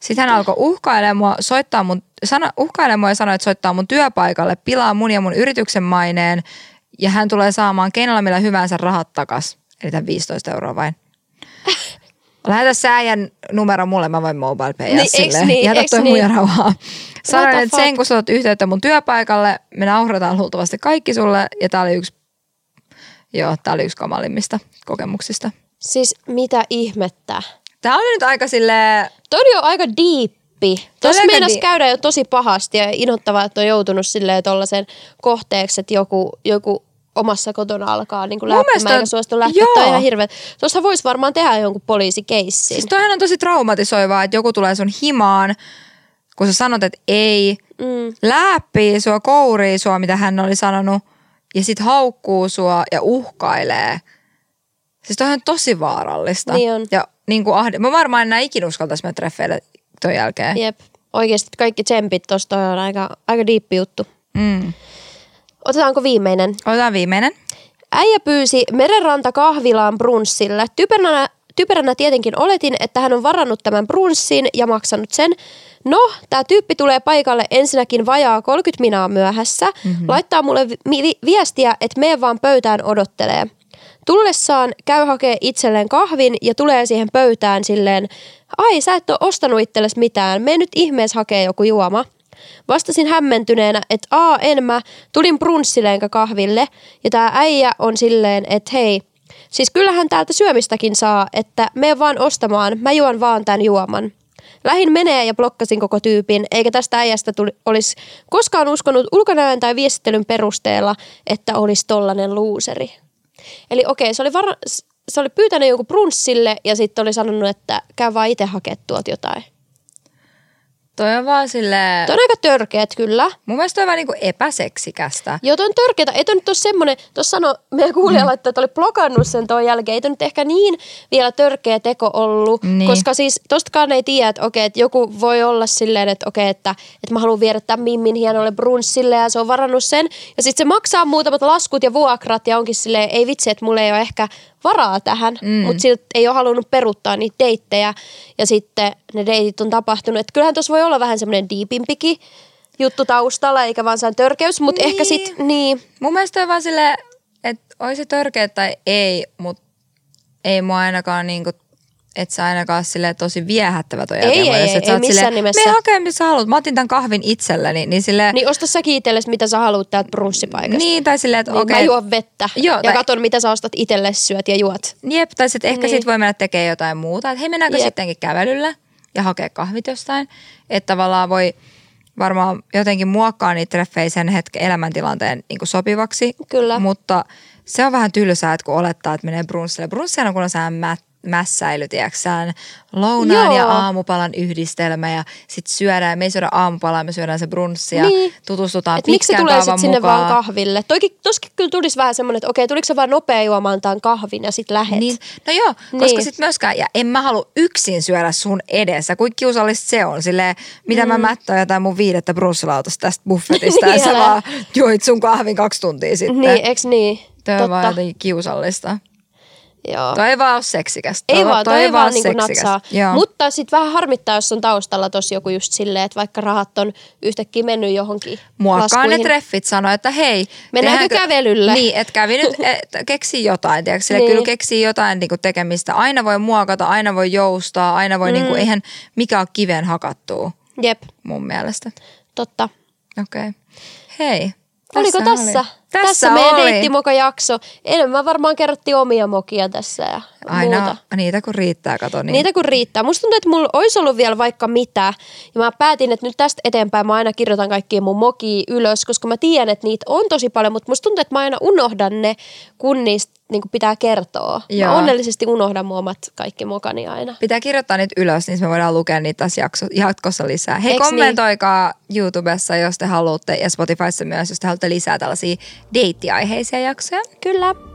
Sitten hän alkoi uhkailemaan mua, soittaa mun, sano, uhkailemaan mua ja sanoi, että soittaa mun työpaikalle, pilaa mun ja mun yrityksen maineen ja hän tulee saamaan keinolla millä hyvänsä rahat takas. Eli tämän 15 euroa vain. <laughs> Lähetä sä äijän numero mulle, mä voin mobile payä Niin, sille. niin, Jätä toi niin? muija rauhaa. Sanoin, että sen kun sä oot yhteyttä mun työpaikalle, me nauhrataan luultavasti kaikki sulle. Ja tää oli yksi, joo, tää oli yksi kamalimmista kokemuksista. Siis mitä ihmettä? Tää oli nyt aika silleen, Toi oli jo aika diippi. Tuossa meinas käydä jo tosi pahasti ja inottavaa, että on joutunut silleen tollasen kohteeksi, että joku, joku omassa kotona alkaa niin Mun mielestä eikä suostu lähteä. Toi on joo. ihan hirveä. Tuossa voisi varmaan tehdä jonkun poliisikeissin. Siis toihan on tosi traumatisoivaa, että joku tulee sun himaan, kun sä sanot, että ei, Mm. läppii sua, kourii sua, mitä hän oli sanonut, ja sit haukkuu sua ja uhkailee. Siis toihan on tosi vaarallista. Niin on. Ja niin kuin ahde, mä varmaan enää ikinä uskaltaisi mennä treffeille ton jälkeen. Jep. Oikeasti kaikki tsempit tosta on aika, aika diippi juttu. Mm. Otetaanko viimeinen? Otetaan viimeinen. Äijä pyysi merenranta kahvilaan brunssille. Typeränä, typeränä tietenkin oletin, että hän on varannut tämän brunssin ja maksanut sen. No, tämä tyyppi tulee paikalle ensinnäkin vajaa 30 minaa myöhässä. Mm-hmm. Laittaa mulle vi- vi- viestiä, että mene vaan pöytään odottelee. Tullessaan käy hakee itselleen kahvin ja tulee siihen pöytään silleen, ai sä et ole ostanut itsellesi mitään, mene nyt ihmeessä hakee joku juoma. Vastasin hämmentyneenä, että a, en mä, tulin brunssille enkä kahville. Ja tää äijä on silleen, että hei, siis kyllähän täältä syömistäkin saa, että me vaan ostamaan, mä juon vaan tämän juoman. Lähin menee ja blokkasin koko tyypin, eikä tästä äijästä tuli, olisi koskaan uskonut ulkonäön tai viestittelyn perusteella, että olisi tollanen luuseri. Eli okei, se oli, var- se oli pyytänyt jonkun brunssille ja sitten oli sanonut, että käy vaan itse hakea tuot jotain. Toi on vaan silleen... Tuo on aika törkeät kyllä. Mun mielestä toi on vaan niinku epäseksikästä. Joo, toi on törkeetä. Ei toi nyt ole semmoinen, tuossa sano meidän kuulijalla, että oli blokannut sen tuon jälkeen. Ei toi nyt ehkä niin vielä törkeä teko ollut, Niin. koska siis tostakaan ei tiedä, että okei, että joku voi olla silleen, että okei, että, että mä haluan viedä tämän Mimmin hienolle brunssille ja se on varannut sen. Ja sitten se maksaa muutamat laskut ja vuokrat ja onkin silleen, ei vitsi, että mulla ei ole ehkä varaa tähän, mm. mutta silti ei ole halunnut peruuttaa niitä deittejä ja sitten ne deitit on tapahtunut. Että kyllähän tuossa voi olla vähän semmoinen diipimpikin juttu taustalla, eikä vaan sen törkeys, mutta Niin. ehkä sitten, niin, Mun mielestä on vaan silleen, että olisi se törkeä tai ei, mutta ei mua ainakaan niinku, että se ainakaan silleen tosi viehättävä toi Ei, ei, ei, et sä ei missään silleen, nimessä. Me hakee missä haluat. Mä otin tämän kahvin itselleni, niin silleen, niin osta säkin itsellesi, mitä sä haluat täältä brunssipaikasta. niin tai silleen, että Niin, okei. Mä juon vettä Joo, ja tai- katon, mitä sä ostat itselle syöt ja juot. Jep, tai sitten ehkä Niin. sit voi mennä tekemään jotain muuta. Että hei, mennäänkö Jep. sittenkin kävelylle ja hakea kahvit jostain. Että tavallaan voi varmaan jotenkin muokkaa niitä treffejä sen hetken elämäntilanteen niin sopivaksi. Kyllä. Mutta se on vähän tylsää, että kun olettaa, että menee brunssille. Brunssihan on kun on sehän mä, mässäily, tiedätkö, lounaan Joo. ja aamupalan yhdistelmä ja sitten syödään, me ei syödä aamupalaa, me syödään se brunssi ja Niin. tutustutaan Et miksi se tulee kaavan sit sinne mukaan. vaan kahville? Toikin, toskin kyllä tulisi vähän semmoinen, että okei, tuliko se vaan nopea juomaan tämän kahvin ja sitten lähet. Niin, no joo, Niin. koska sitten myöskään, ja en mä halua yksin syödä sun edessä, kuin kiusallista se on. Silleen, mitä mm. mä mättöin jotain mun viidettä brussilautasta tästä <laughs> buffetista, ja Niin, sä älä. vaan joit sun kahvin kaksi tuntia sitten. Niin, eks niin? Toi on vaan Totta. jotenkin kiusallista. Joo. Toi ei vaan ole seksikästä. Ei vaan, toi ei vaan niinku natsaa. Joo. Mutta sitten vähän harmittaa, jos on taustalla tosi joku just silleen, että vaikka rahat on yhtäkkiä mennyt johonkin Muokkaa ne treffit sanoi, että hei. Mennäänkö tehdäänkö- kävelylle? Niin, että kävi nyt, <laughs> et, keksi jotain. Tiedätkö? Sille Niin. kyllä keksii jotain niinku tekemistä. Aina voi muokata, aina voi joustaa, aina voi, mm. niinku, eihän mikä ole kiven hakattua Jep, mun mielestä. totta. Okei. Okay. Hei. Oliko tässä tässä? Oli. Tässä, Tässä meidän oli. deittimoka-jakso. Enemmän varmaan kerrottiin omia mokia tässä ja Aina muuta. niitä kun riittää, kato niin. Niitä kun riittää. Musta tuntuu, että mulla olisi ollut vielä vaikka mitä. Ja mä päätin, että nyt tästä eteenpäin mä aina kirjoitan kaikkia mun mokia ylös, koska mä tiedän, että niitä on tosi paljon. Mutta musta tuntuu, että mä aina unohdan ne, kun niistä niin pitää kertoa. Mä Joo. onnellisesti unohdan mun omat kaikki mokani aina. Pitää kirjoittaa niitä ylös, niin me voidaan lukea niitä tässä jakso, jatkossa lisää. Hei, Eiks niin? kommentoikaa YouTubessa, jos te haluatte, ja Spotifyssa myös, jos te haluatte lisää tällaisia deittiaiheisia jaksoja. Kyllä.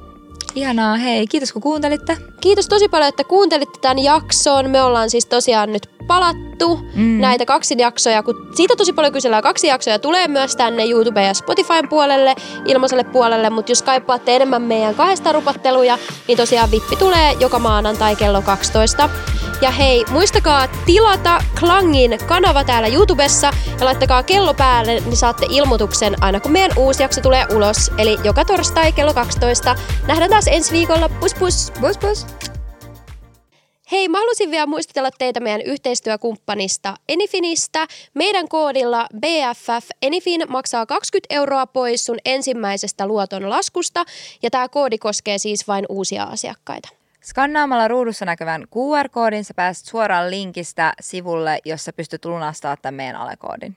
Ihanaa, hei, kiitos kun kuuntelitte. Kiitos tosi paljon, että kuuntelitte tämän jakson. Me ollaan siis tosiaan nyt palattu mm. näitä kaksi jaksoja, kun siitä tosi paljon kysellään. Kaksi jaksoja tulee myös tänne YouTube ja Spotifyn puolelle, ilmaiselle puolelle, mutta jos kaipaatte enemmän meidän kahdesta rupatteluja, niin tosiaan Vippi tulee joka maanantai kello 12. Ja hei, muistakaa tilata Klangin kanava täällä YouTubessa ja laittakaa kello päälle, niin saatte ilmoituksen aina kun meidän uusi jakso tulee ulos. Eli joka torstai kello 12. Nähdään taas ensi viikolla. Pus pus! Pus pus. Hei, mä halusin vielä muistutella teitä meidän yhteistyökumppanista Enifinistä. Meidän koodilla BFF Enifin maksaa 20 euroa pois sun ensimmäisestä luoton laskusta ja tämä koodi koskee siis vain uusia asiakkaita. Skannaamalla ruudussa näkyvän QR-koodin sä pääset suoraan linkistä sivulle, jossa pystyt lunastamaan tämän meidän alekoodin.